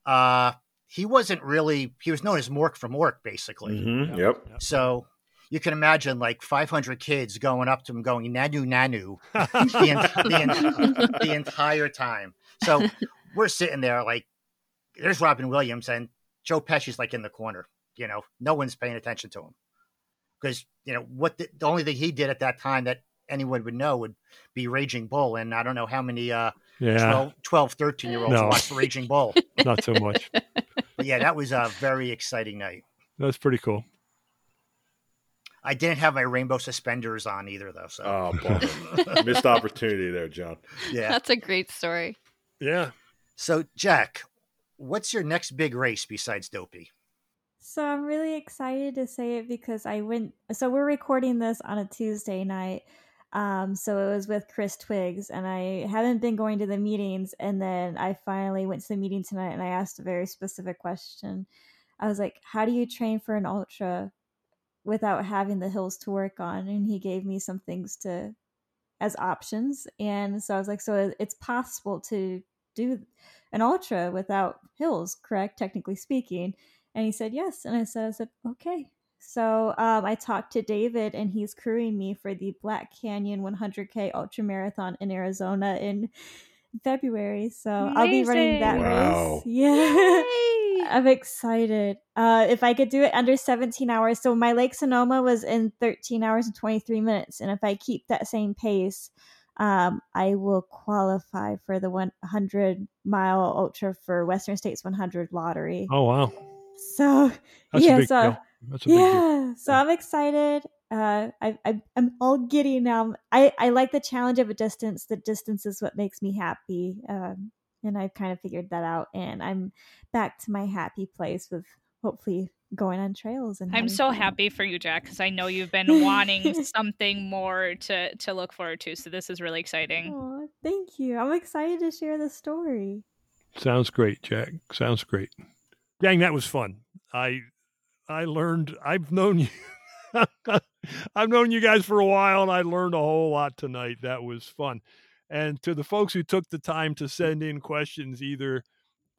Uh, he wasn't really he was known as Mork from Ork, basically. Mhm, Yep. So you can imagine like 500 kids going up to him, going "nanu nanu" <laughs> the, en- the, en- the entire time. So <laughs> we're sitting there like, there's Robin Williams and Joe Pesci's like in the corner. You know, no one's paying attention to him because you know what the, the only thing he did at that time that anyone would know would be Raging Bull, and I don't know how many uh, Yeah. 12, 12 13 year olds No. watched Raging Bull. <laughs> Not so much. But yeah, that was a very exciting night. That was pretty cool. I didn't have my rainbow suspenders on either, though. So Oh. <laughs> Missed opportunity there, John. Yeah. That's a great story. Yeah. So Jack, what's your next big race besides Dopey? So I'm really excited to say it because I went. So we're recording this on a Tuesday night. Um, so it was with Chris Twiggs, and I haven't been going to the meetings. And then I finally went to the meeting tonight, and I asked a very specific question. I was like, "How do you train for an ultra without having the hills to work on?" And he gave me some things to as options. And so I was like, "So it's possible to do an ultra without hills, correct? Technically speaking." And he said yes. And I said, I said, okay. So um, I talked to David, and he's crewing me for the Black Canyon 100K Ultra Marathon in Arizona in February. So I'll be running that Wow. race. <laughs> Yeah. I'm excited. Uh, if I could do it under 17 hours. So my Lake Sonoma was in 13 hours and 23 minutes. And if I keep that same pace, um, I will qualify for the 100 mile ultra for Western States 100 lottery. Oh wow. So That's a yeah, big so deal. That's a big deal. yeah, so I'm excited. Uh, I, I I'm all giddy now. I I like the challenge of a distance. The distance is what makes me happy. Um, and I've kind of figured that out. And I'm back to my happy place with hopefully going on trails. And I'm so fun. happy for you, Jack, because I know you've been wanting <laughs> something more to to look forward to. So this is really exciting. Aw, thank you. I'm excited to share the story. Sounds great, Jack. Sounds great. Dang, that was fun. I I learned I've known you <laughs> I've known you guys for a while and I learned a whole lot tonight. That was fun. And to the folks who took the time to send in questions either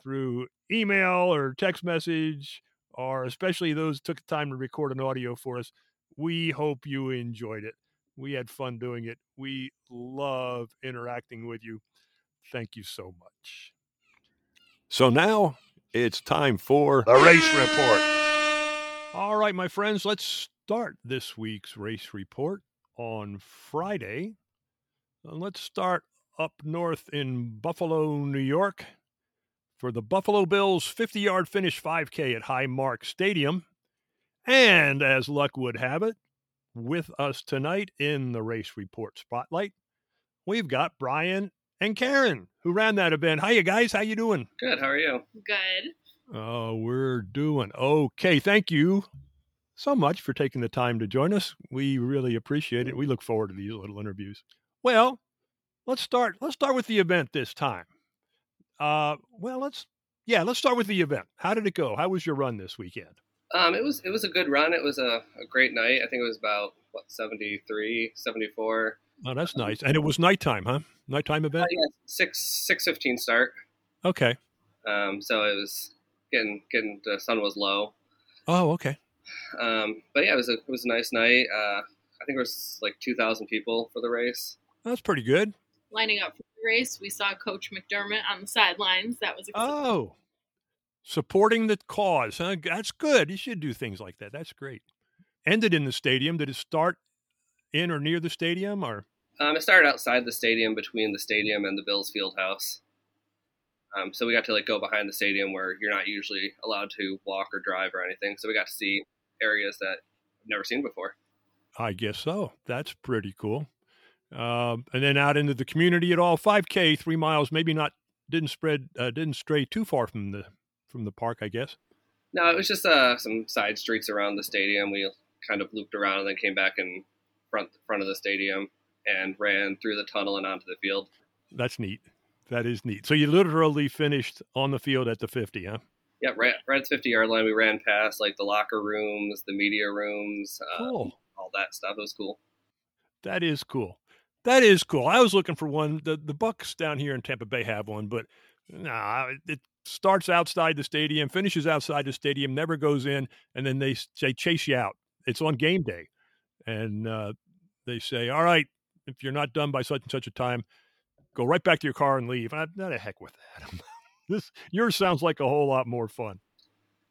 through email or text message or especially those who took the time to record an audio for us, we hope you enjoyed it. We had fun doing it. We love interacting with you. Thank you so much. So now it's time for The race report. All right, my friends, let's start this week's race report on Friday. Let's start up north in Buffalo, New York for the Buffalo Bills 50 yard finish 5K at Highmark Stadium. And as luck would have it, with us tonight in the race report spotlight, we've got Brian and Karen who ran that event. Hi, you guys. How you doing? Good. How are you? Good. Oh, we're doing okay. Thank you so much for taking the time to join us. We really appreciate it. We look forward to these little interviews. Well, let's start. Let's start with the event this time. Uh, well, let's yeah, let's start with the event. How did it go? How was your run this weekend? Um, it was it was a good run. It was a, a great night. I think it was about what 73, 74. Oh, that's nice. And it was nighttime, huh? Nighttime Uh, event. yeah, six six fifteen start. Okay. Um, so it was getting getting the sun was low. Oh, okay. Um, but yeah, it was a it was a nice night. Uh, I think it was like two thousand people for the race. That's pretty good. Lining up for the race, we saw Coach McDermott on the sidelines. That was exciting. Oh, supporting the cause. Huh? That's good. You should do things like that. That's great. Ended in the stadium. Did it start in or near the stadium or? Um, it started outside the stadium, between the stadium and the Bills field house. Um, so we got to like go behind the stadium where you're not usually allowed to walk or drive or anything. So we got to see areas that I've never seen before. I guess so. That's pretty cool. Um, and then out into the community at all, 5K, three miles, maybe not didn't spread, uh, didn't stray too far from the from the park, I guess. No, it was just uh, some side streets around the stadium. We kind of looped around and then came back in front front of the stadium and ran through the tunnel and onto the field. That's neat. That is neat. So you literally finished on the field at the 50, huh? Yeah, right, right at the 50 yard line. We ran past like the locker rooms, the media rooms, uh, Cool. all that stuff. It was cool. That is cool. That is cool. I was looking for one. The the Bucks down here in Tampa Bay have one, but nah, it starts outside the stadium, finishes outside the stadium, never goes in, and then they they chase you out. It's on game day, and uh, they say, "All right, if you're not done by such and such a time, go right back to your car and leave." I'm not a heck with that. <laughs> this yours sounds like a whole lot more fun.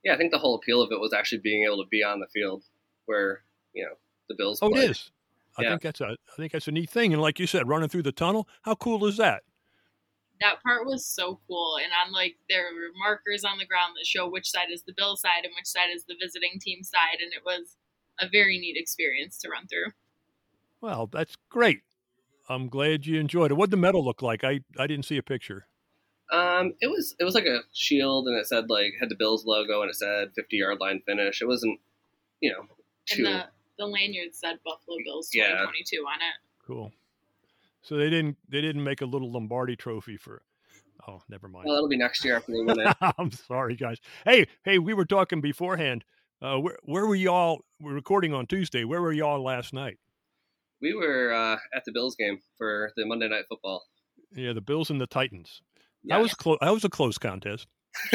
Yeah, I think the whole appeal of it was actually being able to be on the field where you know the Bills. Oh, it is. I Yeah. think that's a I think that's a neat thing. And like you said, running through the tunnel, how cool is that? That part was so cool. And on like there were markers on the ground that show which side is the Bill side and which side is the visiting team side, and it was a very neat experience to run through. Well, that's great. I'm glad you enjoyed it. What'd the medal look like? I, I didn't see a picture. Um, it was it was like a shield, and it said like had the Bills logo, and it said 50 yard line finish. It wasn't, you know, too. And the the lanyard said Buffalo Bills Yeah. 2022 on it. Cool. So they didn't they didn't make a little Lombardi trophy for Oh, never mind. well, it'll be next year after they win it. <laughs> I'm sorry, guys. Hey, hey, we were talking beforehand. Uh, where where were y'all? We're recording on Tuesday. Where were y'all last night? we were uh, at the Bills game for the Monday Night Football. Yeah, the Bills and the Titans. That was close. That was a close contest. <laughs>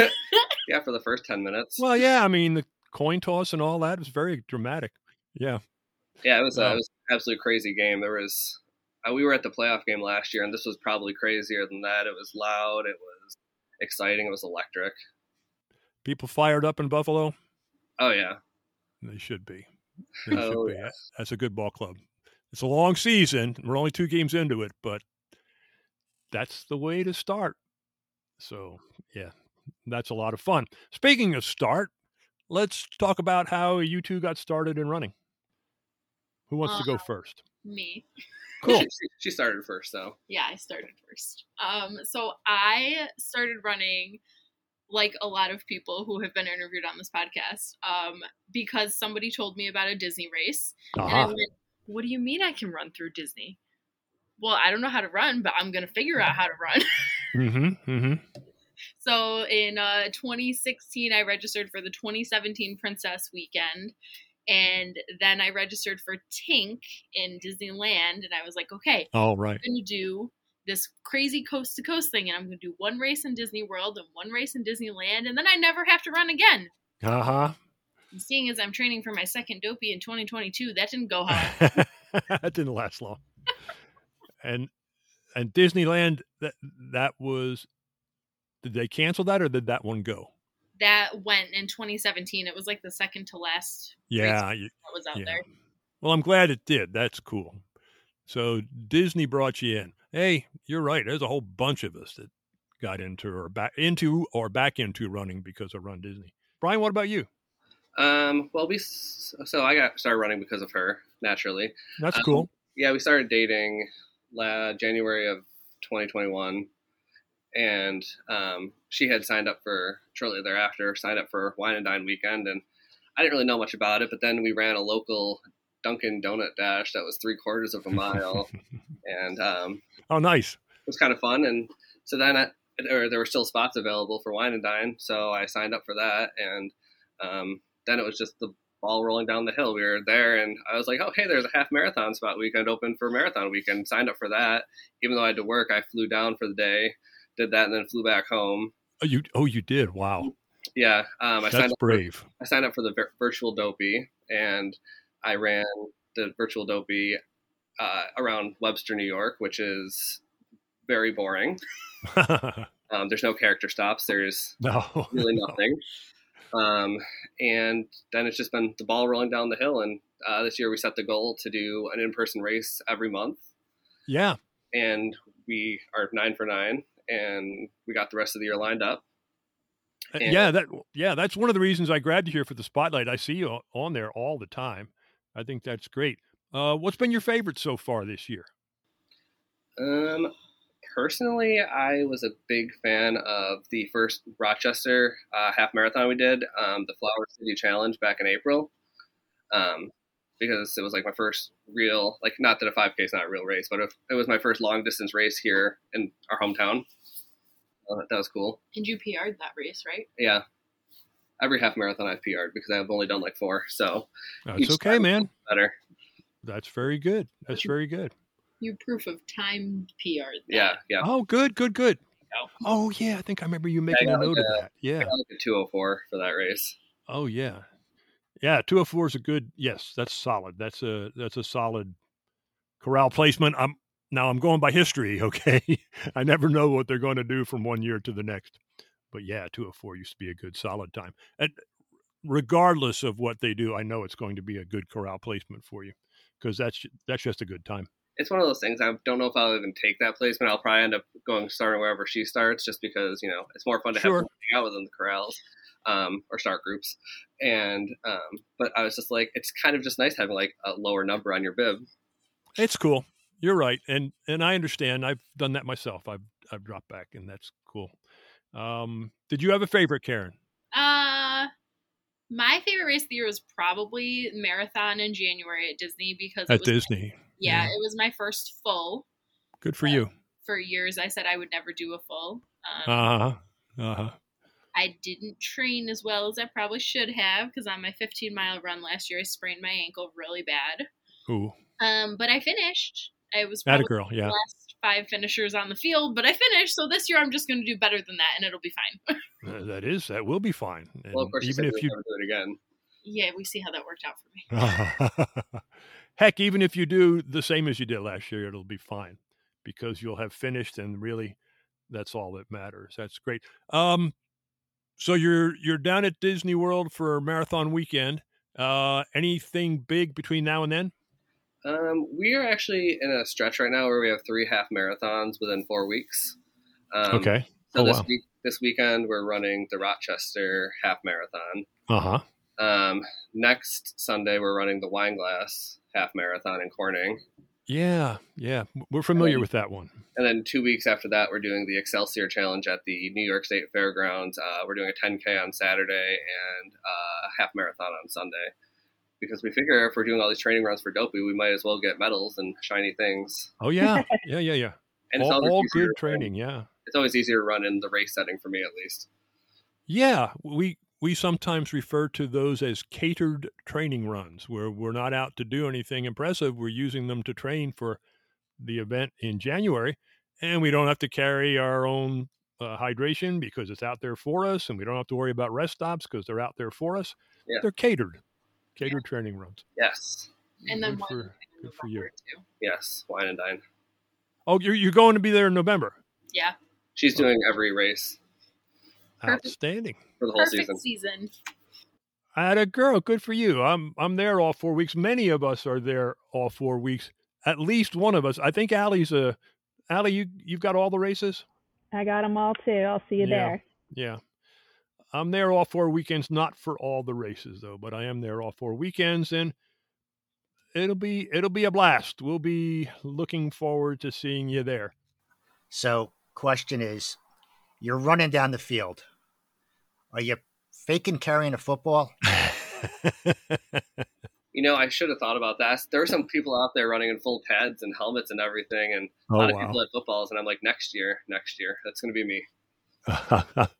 Yeah, for the first 10 minutes. Well, yeah, I mean the coin toss and all that was very dramatic. Yeah. Yeah, it was uh, it was an absolutely crazy game. There was uh, we were at the playoff game last year, and this was probably crazier than that. It was loud. It was exciting. It was electric. People fired up in Buffalo. Oh yeah, They should be. They <laughs> Oh, should be. That's a good ball club. It's a long season. We're only two games into it, but that's the way to start. So, yeah, that's a lot of fun. Speaking of start, let's talk about how you two got started in running. Who wants to go Uh, first? Me. <laughs> Cool. she, she started first though. Yeah, I started first. Um, so I started running like a lot of people who have been interviewed on this podcast um, because somebody told me about a Disney race. And I Uh-huh. went, What do you mean I can run through Disney? Well, I don't know how to run, but I'm going to figure out how to run. <laughs> Mm-hmm. Mm-hmm. So in uh, 2016, I registered for the 2017 Princess Weekend. And then I registered for Tink in Disneyland. And I was like, okay, All right. I'm to do this crazy coast to coast thing. And I'm going to do one race in Disney World and one race in Disneyland. And then I never have to run again. Uh huh. seeing as I'm training for my second dopey in 2022, that didn't go hard. <laughs> that didn't last long. And and Disneyland that that was. Did they cancel that or did that one go? That went in 2017. It was like the second to last Yeah, that was out yeah. there. Well, I'm glad it did. That's cool. So Disney brought you in. Hey, you're right. There's a whole bunch of us that got into or back into or back into running because of Run Disney. Brian, what about you? Um, well, we so I got started running because of her naturally. That's Um, cool. Yeah, we started dating la- January of 2021, and um, she had signed up for shortly thereafter signed up for Wine and Dine weekend, and I didn't really know much about it. But then we ran a local Dunkin' Donut dash that was three quarters of a mile, <laughs> and um, Oh, nice. it was kind of fun. And so then, I, or there were still spots available for wine and dine, so I signed up for that. And um, then it was just the ball rolling down the hill. We were there, and I was like, "Oh, hey, there's a half marathon spot weekend open for marathon weekend." Signed up for that. Even though I had to work, I flew down for the day, did that, and then flew back home. Oh, you oh you did. Wow. Yeah, um, I That's signed up brave. For, I signed up for the virtual dopey, and I ran the virtual dopey uh, around Webster, New York, which is very boring. <laughs> um, there's no character stops. There's <laughs> No. really nothing. Um, and then it's just been the ball rolling down the hill. And uh, this year we set the goal to do an in-person race every month, yeah. and we are nine for nine, and we got the rest of the year lined up. Uh, And- yeah, that yeah, that's one of the reasons I grabbed you here for the spotlight. I see you on there all the time. I think that's great. Uh, what's been your favorite so far this year? Um, personally, I was a big fan of the first Rochester uh, half marathon we did, um, the Flower City Challenge back in April, um, because it was like my first real, like not that a 5K is not a real race, but it, it was my first long distance race here in our hometown. Uh, that was cool. And you PR'd that race, right? Yeah. Every half marathon I've PR'd because I've only done like four, so That's each okay, man. better. That's very good. That's very good. You proof of time PR'd. Yeah, yeah. Oh, good, good, good. Oh yeah, I think I remember you making a got like note of that. Yeah. I got like a 204 for that race. Oh yeah, yeah. Two hundred four is a good. Yes, that's solid. That's a that's a solid corral placement. I'm now I'm going by history. <laughs> Okay, I never know what they're going to do from one year to the next. But yeah, two hundred four used to be a good solid time. And regardless of what they do, I know it's going to be a good corral placement for you because that's that's just a good time. it's one of those things. I don't know if I'll even take that placement. I'll probably end up going starting wherever she starts, just because you know it's more fun to Sure. have someone hang out within the corrals um, or start groups. And um, but I was just like, it's kind of just nice having like a lower number on your bib. It's cool. You're right, and and I understand. I've done that myself. I've I've dropped back, and that's cool. Um, did you have a favorite, Karen? Uh, my favorite race of the year was probably marathon in January at Disney because it At Disney. yeah, it was my first full. Good for you. For years, I said I would never do a full. Um, Uh huh. Uh huh. I didn't train as well as I probably should have because on my 15 mile run last year, I sprained my ankle really bad. Ooh. Um, but I finished. I was Atta probably girl, the yeah. last five finishers on the field, but I finished. So this year, I'm just going to do better than that, and it'll be fine. <laughs> That is. That will be fine. And Well, of course, even said if you'll you never do it again. yeah, we see how that worked out for me. <laughs> Heck, even if you do the same as you did last year, it'll be fine because you'll have finished, and really, that's all that matters. That's great. Um, so you're you're down at Disney World for marathon weekend. Uh, anything big between now and then? Um, we are actually in a stretch right now where we have three half marathons within four weeks. Um, Okay. So Oh, this wow. week, this weekend, we're running the Rochester half marathon. Uh huh. Um, next Sunday, we're running the Wine Glass half marathon in Corning. Yeah, yeah, we're familiar with that one. And then two weeks after that, we're doing the Excelsior Challenge at the New York State Fairgrounds. Uh, we're doing a 10K on Saturday and uh, half marathon on Sunday. Because we figure if we're doing all these training runs for Dopey, we might as well get medals and shiny things. Oh yeah, <laughs> yeah, yeah, yeah. And it's all, always all good training. Yeah, It's always easier to run in the race setting for me, at least. yeah. We we sometimes refer to those as catered training runs, where we're not out to do anything impressive. We're using them to train for the event in January, and we don't have to carry our own uh, hydration because it's out there for us, and we don't have to worry about rest stops because they're out there for us. Yeah. They're catered, catered training runs. Yes. And then Good one for, good for you. Yes. Wine and dine. Oh, you're you're going to be there in November. Yeah, She's doing every race Perfect. Outstanding. for the whole perfect season. season. I had a girl. Good for you. I'm I'm there all four weeks. Many of us are there all four weeks. At least one of us. I think Allie's a. Allie, you you've got all the races. I got them all too. I'll see you Yeah. there. Yeah, I'm there all four weekends. Not for all the races though, but I am there all four weekends, and it'll be it'll be a blast. We'll be looking forward to seeing you there. So, question is, you're running down the field. Are you faking carrying a football? <laughs> You know, I should have thought about that. There are some people out there running in full pads and helmets and everything, and oh, a Oh, lot of people had footballs, and I'm like, next year, next year, that's going to be me. <laughs>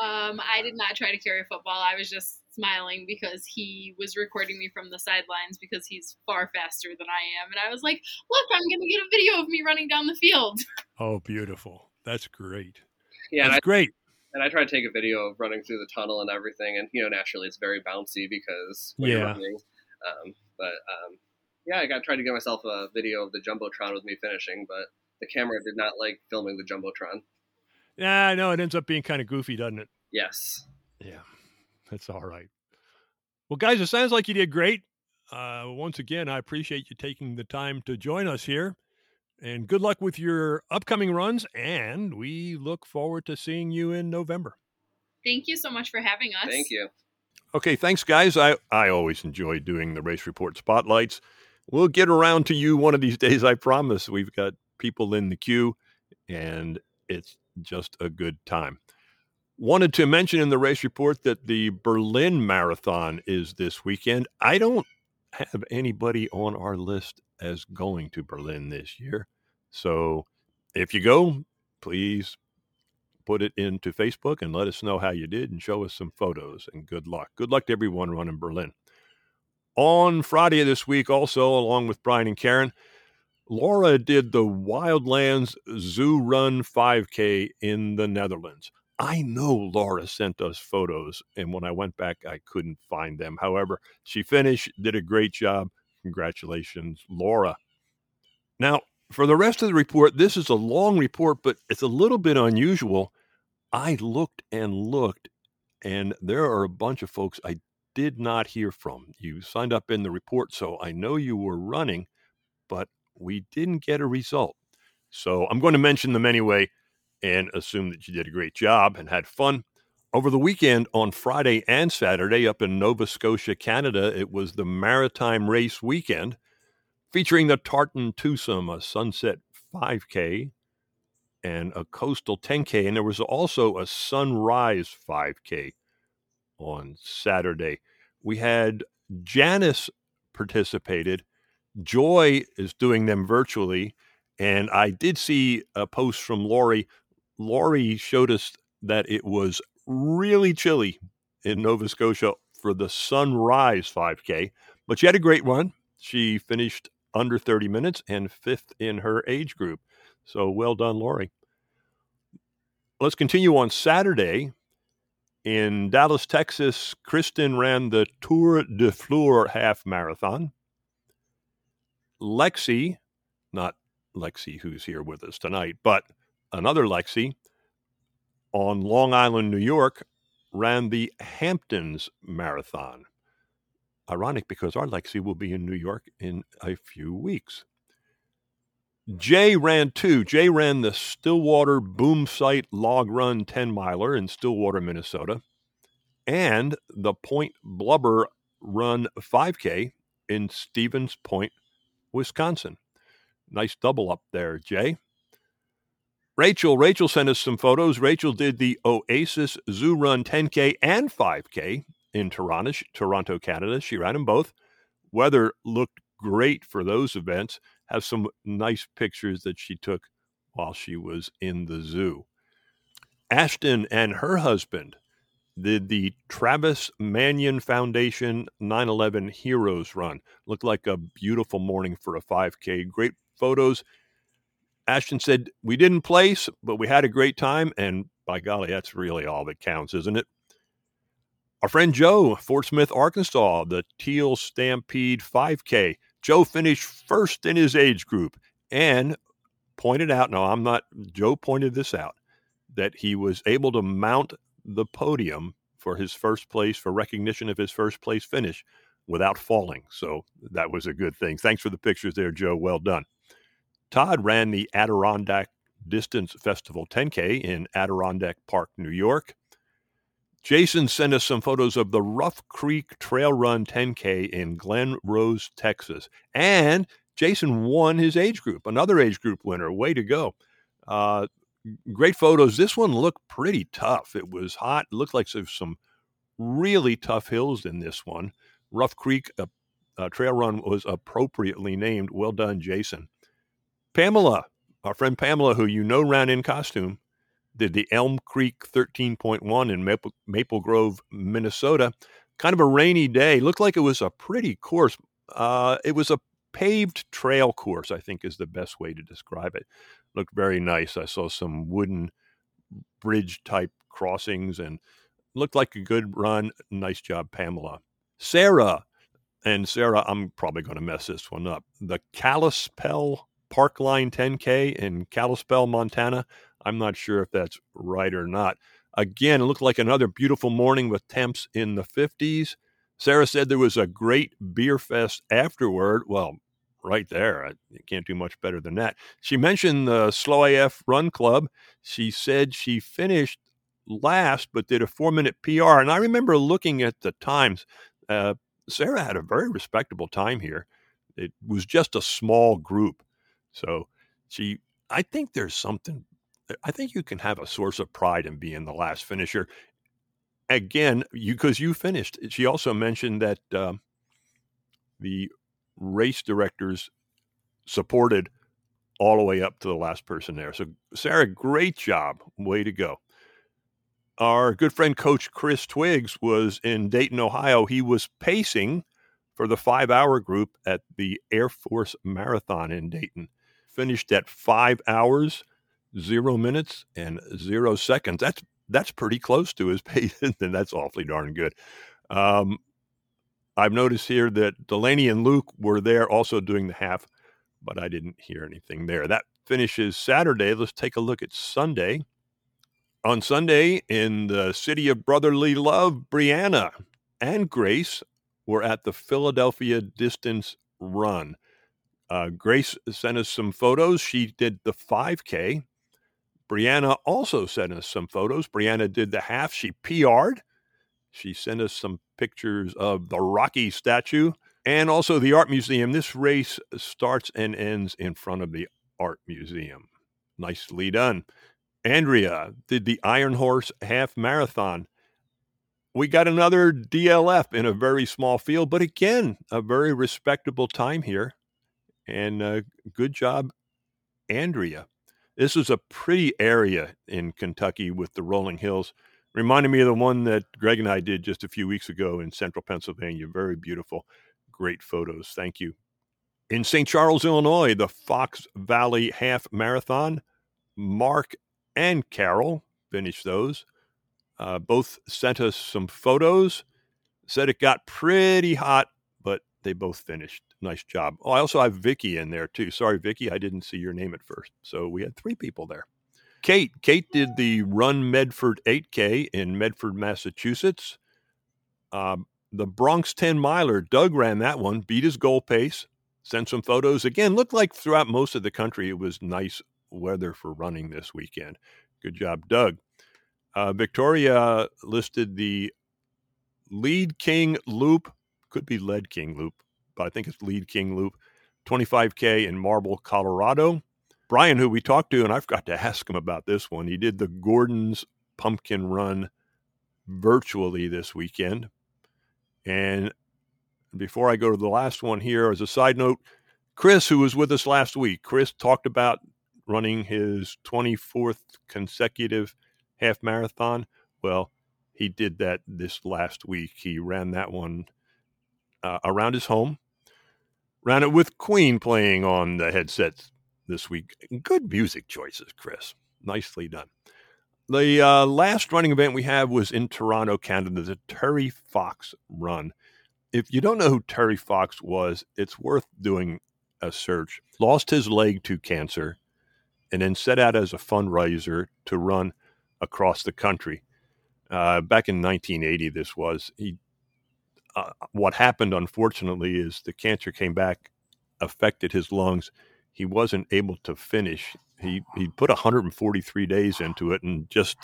Um, I did not try to carry a football. I was just smiling because he was recording me from the sidelines because he's far faster than I am, and I was like, "Look, I'm going to get a video of me running down the field." <laughs> oh, beautiful. That's great. Yeah, and That's I, great. and I try to take a video of running through the tunnel and everything. And you know, naturally, it's very bouncy because when you're Yeah. running. Um, but um, yeah, I got tried to get myself a video of the jumbotron with me finishing, but the camera did not like filming the jumbotron. Yeah, I know it ends up being kind of goofy, doesn't it? Yes. Yeah, that's all right. Well, guys, it sounds like you did great. Uh, once again, I appreciate you taking the time to join us here. And good luck with your upcoming runs. And we look forward to seeing you in November. Thank you so much for having us. Thank you. Okay, thanks, guys. I, I always enjoy doing the race report spotlights. We'll get around to you one of these <laughs> days, I promise. We've got people in the queue, and it's just a good time. Wanted to mention in the race report that the Berlin Marathon is this weekend. I don't have anybody on our list as going to Berlin this year. So if you go, please put it into Facebook and let us know how you did and show us some photos and good luck. Good luck to everyone running Berlin. On Friday this week, also, along with Brian and Karen, Laura did the Wildlands Zoo Run 5K in the Netherlands. I know Laura sent us photos, and when I went back, I couldn't find them. However, she finished, did a great job. Congratulations, Laura. Now, for the rest of the report, this is a long report, but it's a little bit unusual. I looked and looked, and there are a bunch of folks I did not hear from. You signed up in the report, so I know you were running, but we didn't get a result. So I'm going to mention them anyway and assume that you did a great job and had fun. Over the weekend on Friday and Saturday up in Nova Scotia, Canada, it was the Maritime Race Weekend featuring the Tartan Twosome, a sunset 5K, and a coastal 10K. And there was also a sunrise 5K on Saturday. We had Janice participated. Joy is doing them virtually. And I did see a post from Lori. Lori showed us that it was really chilly in Nova Scotia for the sunrise 5K, but she had a great run. She finished under 30 minutes and fifth in her age group. So well done, Lori. Let's continue on Saturday. In Dallas, Texas, Kristen ran the Tour de Fleur half marathon. Lexi, not Lexi who's here with us tonight, but another Lexi on Long Island, New York, ran the Hamptons Marathon. Ironic because our Lexi will be in New York in a few weeks. Jay ran two. Jay ran the Stillwater Boom Site Log Run 10 miler in Stillwater, Minnesota, and the Point Blubber Run 5K in Stevens Point, Wisconsin. Nice double up there, Jay. Rachel, Rachel sent us some photos. Rachel did the Oasis Zoo Run 10K and 5K in Toronto, Toronto, Canada. She ran them both. Weather looked great for those events. Have some nice pictures that she took while she was in the zoo. Ashton and her husband did the Travis Manion Foundation 911 Heroes Run. Looked like a beautiful morning for a 5K. Great photos. Ashton said, We didn't place, but we had a great time. And by golly, that's really all that counts, isn't it? Our friend Joe, Fort Smith, Arkansas, the Teal Stampede 5K. Joe finished first in his age group and pointed out, no, I'm not, Joe pointed this out, that he was able to mount the podium for his first place, for recognition of his first place finish without falling. So that was a good thing. Thanks for the pictures there, Joe. Well done. Todd ran the Adirondack Distance Festival 10K in Adirondack Park, New York. Jason sent us some photos of the Rough Creek Trail Run 10K in Glen Rose, Texas. And Jason won his age group, another age group winner. Way to go. Uh, great photos. This one looked pretty tough. It was hot. It looked like some really tough hills in this one. Rough Creek uh, Trail Run was appropriately named. Well done, Jason. Pamela, our friend Pamela, who you know ran in costume, did the Elm Creek 13.1 in Maple, Maple Grove, Minnesota. Kind of a rainy day. Looked like it was a pretty course. Uh, it was a paved trail course, I think is the best way to describe it. Looked very nice. I saw some wooden bridge type crossings and looked like a good run. Nice job, Pamela. Sarah, and Sarah, I'm probably going to mess this one up. The Kalispell Parkline 10K in Kalispell, Montana. I'm not sure if that's right or not. Again, it looked like another beautiful morning with temps in the 50s. Sarah said there was a great beer fest afterward. Well, right there. You can't do much better than that. She mentioned the Slow AF Run Club. She said she finished last, but did a four minute PR. And I remember looking at the times. Uh, Sarah had a very respectable time here. It was just a small group. So she, I think there's something, I think you can have a source of pride in being the last finisher. Again, you, because you finished. She also mentioned that um, the race directors supported all the way up to the last person there. So, Sarah, great job. Way to go. Our good friend, Coach Chris Twiggs, was in Dayton, Ohio. He was pacing for the five hour group at the Air Force Marathon in Dayton. Finished at five hours, zero minutes, and zero seconds. That's that's pretty close to his <laughs> pace, and that's awfully darn good. Um, I've noticed here that Delaney and Luke were there also doing the half, but I didn't hear anything there. That finishes Saturday. Let's take a look at Sunday. On Sunday, in the city of brotherly love, Brianna and Grace were at the Philadelphia Distance Run. Uh, Grace sent us some photos. She did the 5K. Brianna also sent us some photos. Brianna did the half. She PR'd. She sent us some pictures of the Rocky statue and also the art museum. This race starts and ends in front of the art museum. Nicely done. Andrea did the Iron Horse half marathon. We got another DLF in a very small field, but again, a very respectable time here. And uh, good job, Andrea. This is a pretty area in Kentucky with the rolling hills. Reminded me of the one that Greg and I did just a few weeks ago in central Pennsylvania. Very beautiful. Great photos. Thank you. In St. Charles, Illinois, the Fox Valley Half Marathon. Mark and Carol finished those. Uh, both sent us some photos. Said it got pretty hot, but they both finished. Nice job. Oh, I also have Vicky in there too. Sorry, Vicky, I didn't see your name at first. So we had three people there. Kate. Kate did the Run Medford 8K in Medford, Massachusetts. Um, the Bronx 10 miler, Doug ran that one, beat his goal pace, sent some photos. Again, looked like throughout most of the country it was nice weather for running this weekend. Good job, Doug. Uh, Victoria listed the Lead King Loop, could be Lead King Loop, but I think it's Lead King Loop, 25K in Marble, Colorado. Brian, who we talked to, and I forgot to ask him about this one. He did the Gordon's Pumpkin Run virtually this weekend. And before I go to the last one here, as a side note, Chris, who was with us last week, Chris talked about running his 24th consecutive half marathon. Well, he did that this last week. He ran that one uh, around his home, ran it with Queen playing on the headsets this week. Good music choices, Chris. Nicely done. The uh, last running event we have was in Toronto, Canada, the Terry Fox Run. If you don't know who Terry Fox was, it's worth doing a search. Lost his leg to cancer and then set out as a fundraiser to run across the country. Uh, back in 1980, this was. He, uh, what happened, unfortunately, is the cancer came back, affected his lungs, he wasn't able to finish. He he put 143 days into it and just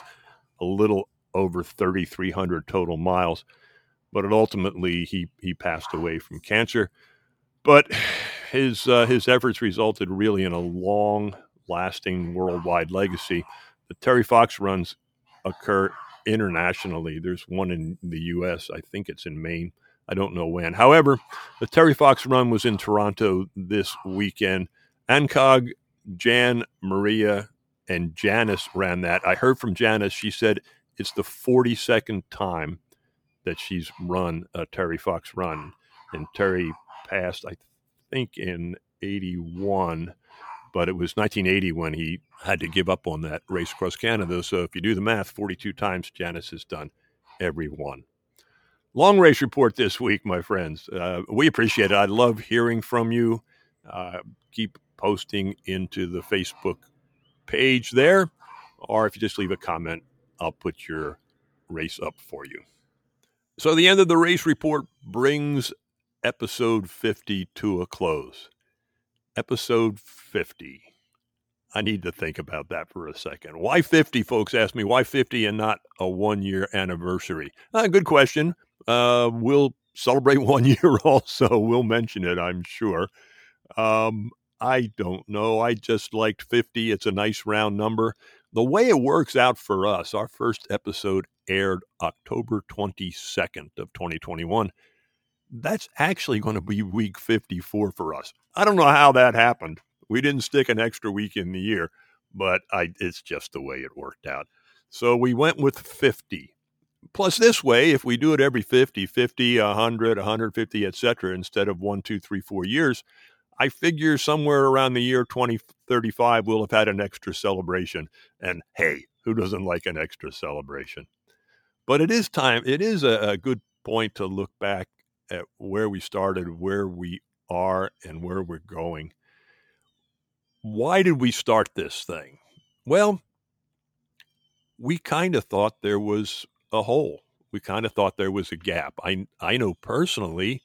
a little over 3,300 total miles, but ultimately he he passed away from cancer. But his uh, his efforts resulted really in a long lasting worldwide legacy. The Terry Fox runs occur internationally. There's one in the U.S. I think it's in Maine. I don't know when. However, the Terry Fox run was in Toronto this weekend. Ancog, Jan, Maria, and Janice ran that. I heard from Janice. She said it's the 42nd time that she's run a Terry Fox run. And Terry passed, I think, in 81. but it was 1980 when he had to give up on that race across Canada. So if you do the math, 42 times Janice has done every one. Long race report this week, my friends. Uh, we appreciate it. I love hearing from you. Uh, keep posting into the Facebook page there, or if you just leave a comment, I'll put your race up for you. So the end of the race report brings episode 50 to a close. Episode 50. I need to think about that for a second. Why 50, folks ask me? Why 50 and not a one year anniversary? Uh, good question. Uh, we'll celebrate <laughs> one year also. We'll mention it, I'm sure. Um, I don't know. I just liked 50. It's a nice round number. The way it works out for us, our first episode aired October 22nd of 2021. That's actually going to be week 54 for us. I don't know how that happened. We didn't stick an extra week in the year, but I, it's just the way it worked out. So we went with 50. Plus, this way, if we do it every 50, 50, 100, 150, etc., instead of one, two, three, four years, I figure somewhere around the year 2035, we'll have had an extra celebration. And hey, who doesn't like an extra celebration? But it is time, it is a, a good point to look back at where we started, where we are, and where we're going. Why did we start this thing? Well, we kind of thought there was a hole. We kind of thought there was a gap. I I know personally,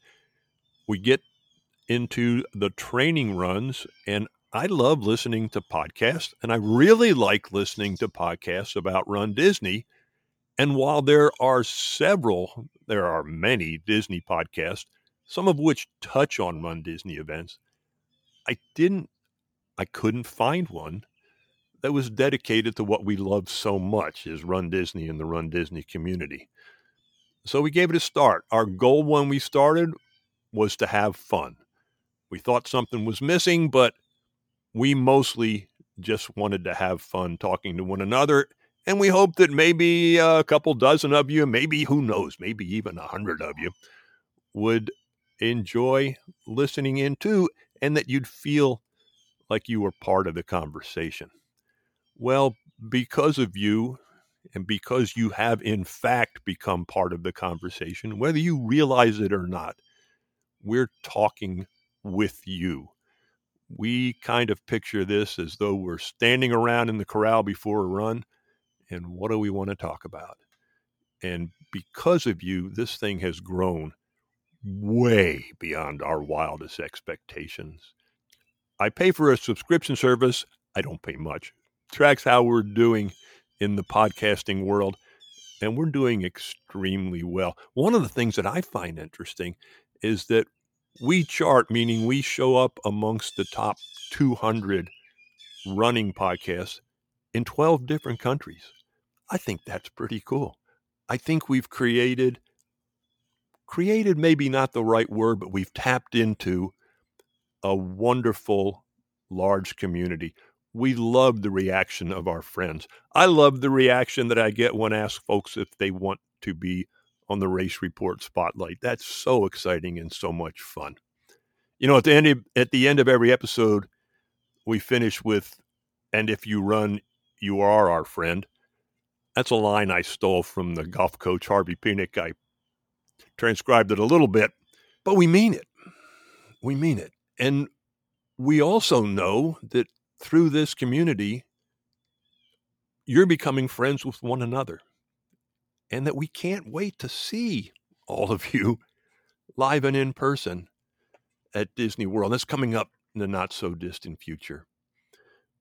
we get into the training runs and I love listening to podcasts and I really like listening to podcasts about Run Disney. And while there are several, there are many Disney podcasts, some of which touch on Run Disney events, I didn't, I couldn't find one that was dedicated to what we love so much is Run Disney and the Run Disney community. So we gave it a start. Our goal when we started was to have fun. We thought something was missing, but we mostly just wanted to have fun talking to one another. And we hope that maybe a couple dozen of you, maybe who knows, maybe even a hundred of you would enjoy listening in too, and that you'd feel like you were part of the conversation. Well, because of you, and because you have in fact become part of the conversation, whether you realize it or not, we're talking with you. We kind of picture this as though we're standing around in the corral before a run, and what do we want to talk about? And because of you, this thing has grown way beyond our wildest expectations. I pay for a subscription service. I don't pay much. Tracks how we're doing in the podcasting world, and we're doing extremely well. One of the things that I find interesting is that we chart, meaning we show up amongst the top 200 running podcasts in 12 different countries. I think that's pretty cool. I think we've created, created maybe not the right word, but we've tapped into a wonderful large community. We love the reaction of our friends. I love the reaction that I get when I ask folks if they want to be on the race report spotlight. That's so exciting and so much fun. You know, at the end of, at the end of every episode, we finish with, "And if you run, you are our friend." That's a line I stole from the golf coach Harvey Penick. I transcribed it a little bit, but we mean it. We mean it, and we also know that through this community, you're becoming friends with one another and that we can't wait to see all of you live and in person at Disney World. That's coming up in the not so distant future.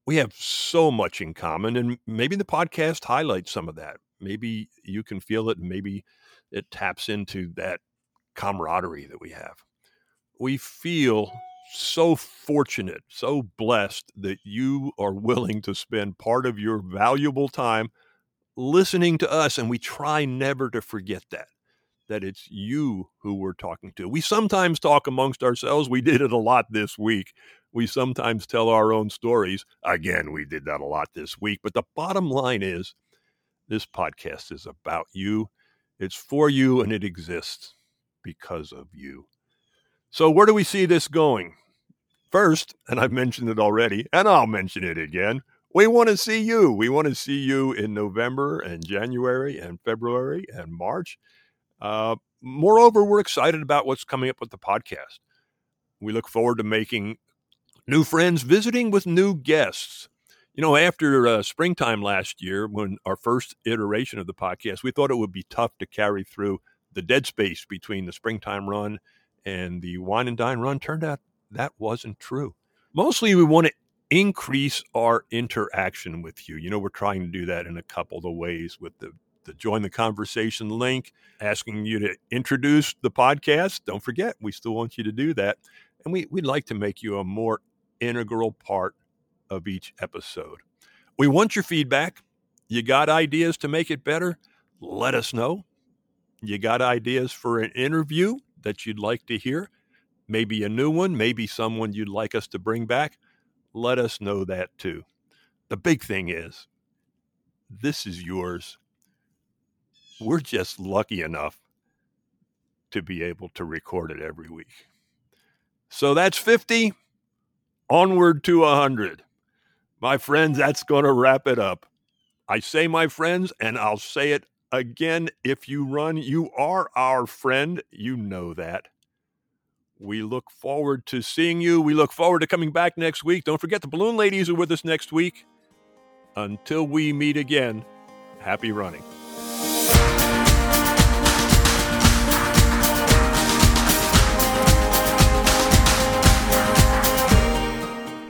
We have so much in common, and maybe the podcast highlights some of that. Maybe you can feel it, and maybe it taps into that camaraderie that we have. We feel so fortunate, so blessed that you are willing to spend part of your valuable time listening to us, and we try never to forget that that it's you who we're talking to. We sometimes talk amongst ourselves. We did it a lot this week. We sometimes tell our own stories. Again, we did that a lot this week. But the bottom line is this podcast is about you. It's for you and it exists because of you. So, where do we see this going? First, and I've mentioned it already, and I'll mention it again. We want to see you. We want to see you in November and January and February and March. Uh, moreover, we're excited about what's coming up with the podcast. We look forward to making new friends, visiting with new guests. You know, after uh, springtime last year, when our first iteration of the podcast, we thought it would be tough to carry through the dead space between the springtime run and the wine and dine run. Turned out that wasn't true. Mostly, we want to increase our interaction with you. You know, we're trying to do that in a couple of ways with the the join the conversation link, asking you to introduce the podcast. Don't forget, we still want you to do that. And we, we'd like to make you a more integral part of each episode. We want your feedback. You got ideas to make it better? Let us know. You got ideas for an interview that you'd like to hear? Maybe a new one, maybe someone you'd like us to bring back? Let us know that too. The big thing is, this is yours. We're just lucky enough to be able to record it every week. So that's 50, onward to 100. My friends, that's going to wrap it up. I say, my friends, and I'll say it again if you run, you are our friend. You know that. We look forward to seeing you. We look forward to coming back next week. Don't forget the balloon ladies are with us next week. Until we meet again, happy running.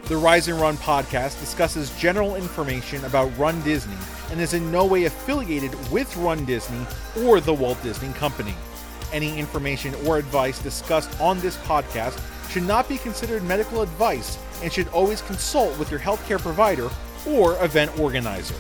The Rise and Run podcast discusses general information about Run Disney and is in no way affiliated with Run Disney or the Walt Disney Company. Any information or advice discussed on this podcast should not be considered medical advice and should always consult with your healthcare provider or event organizer.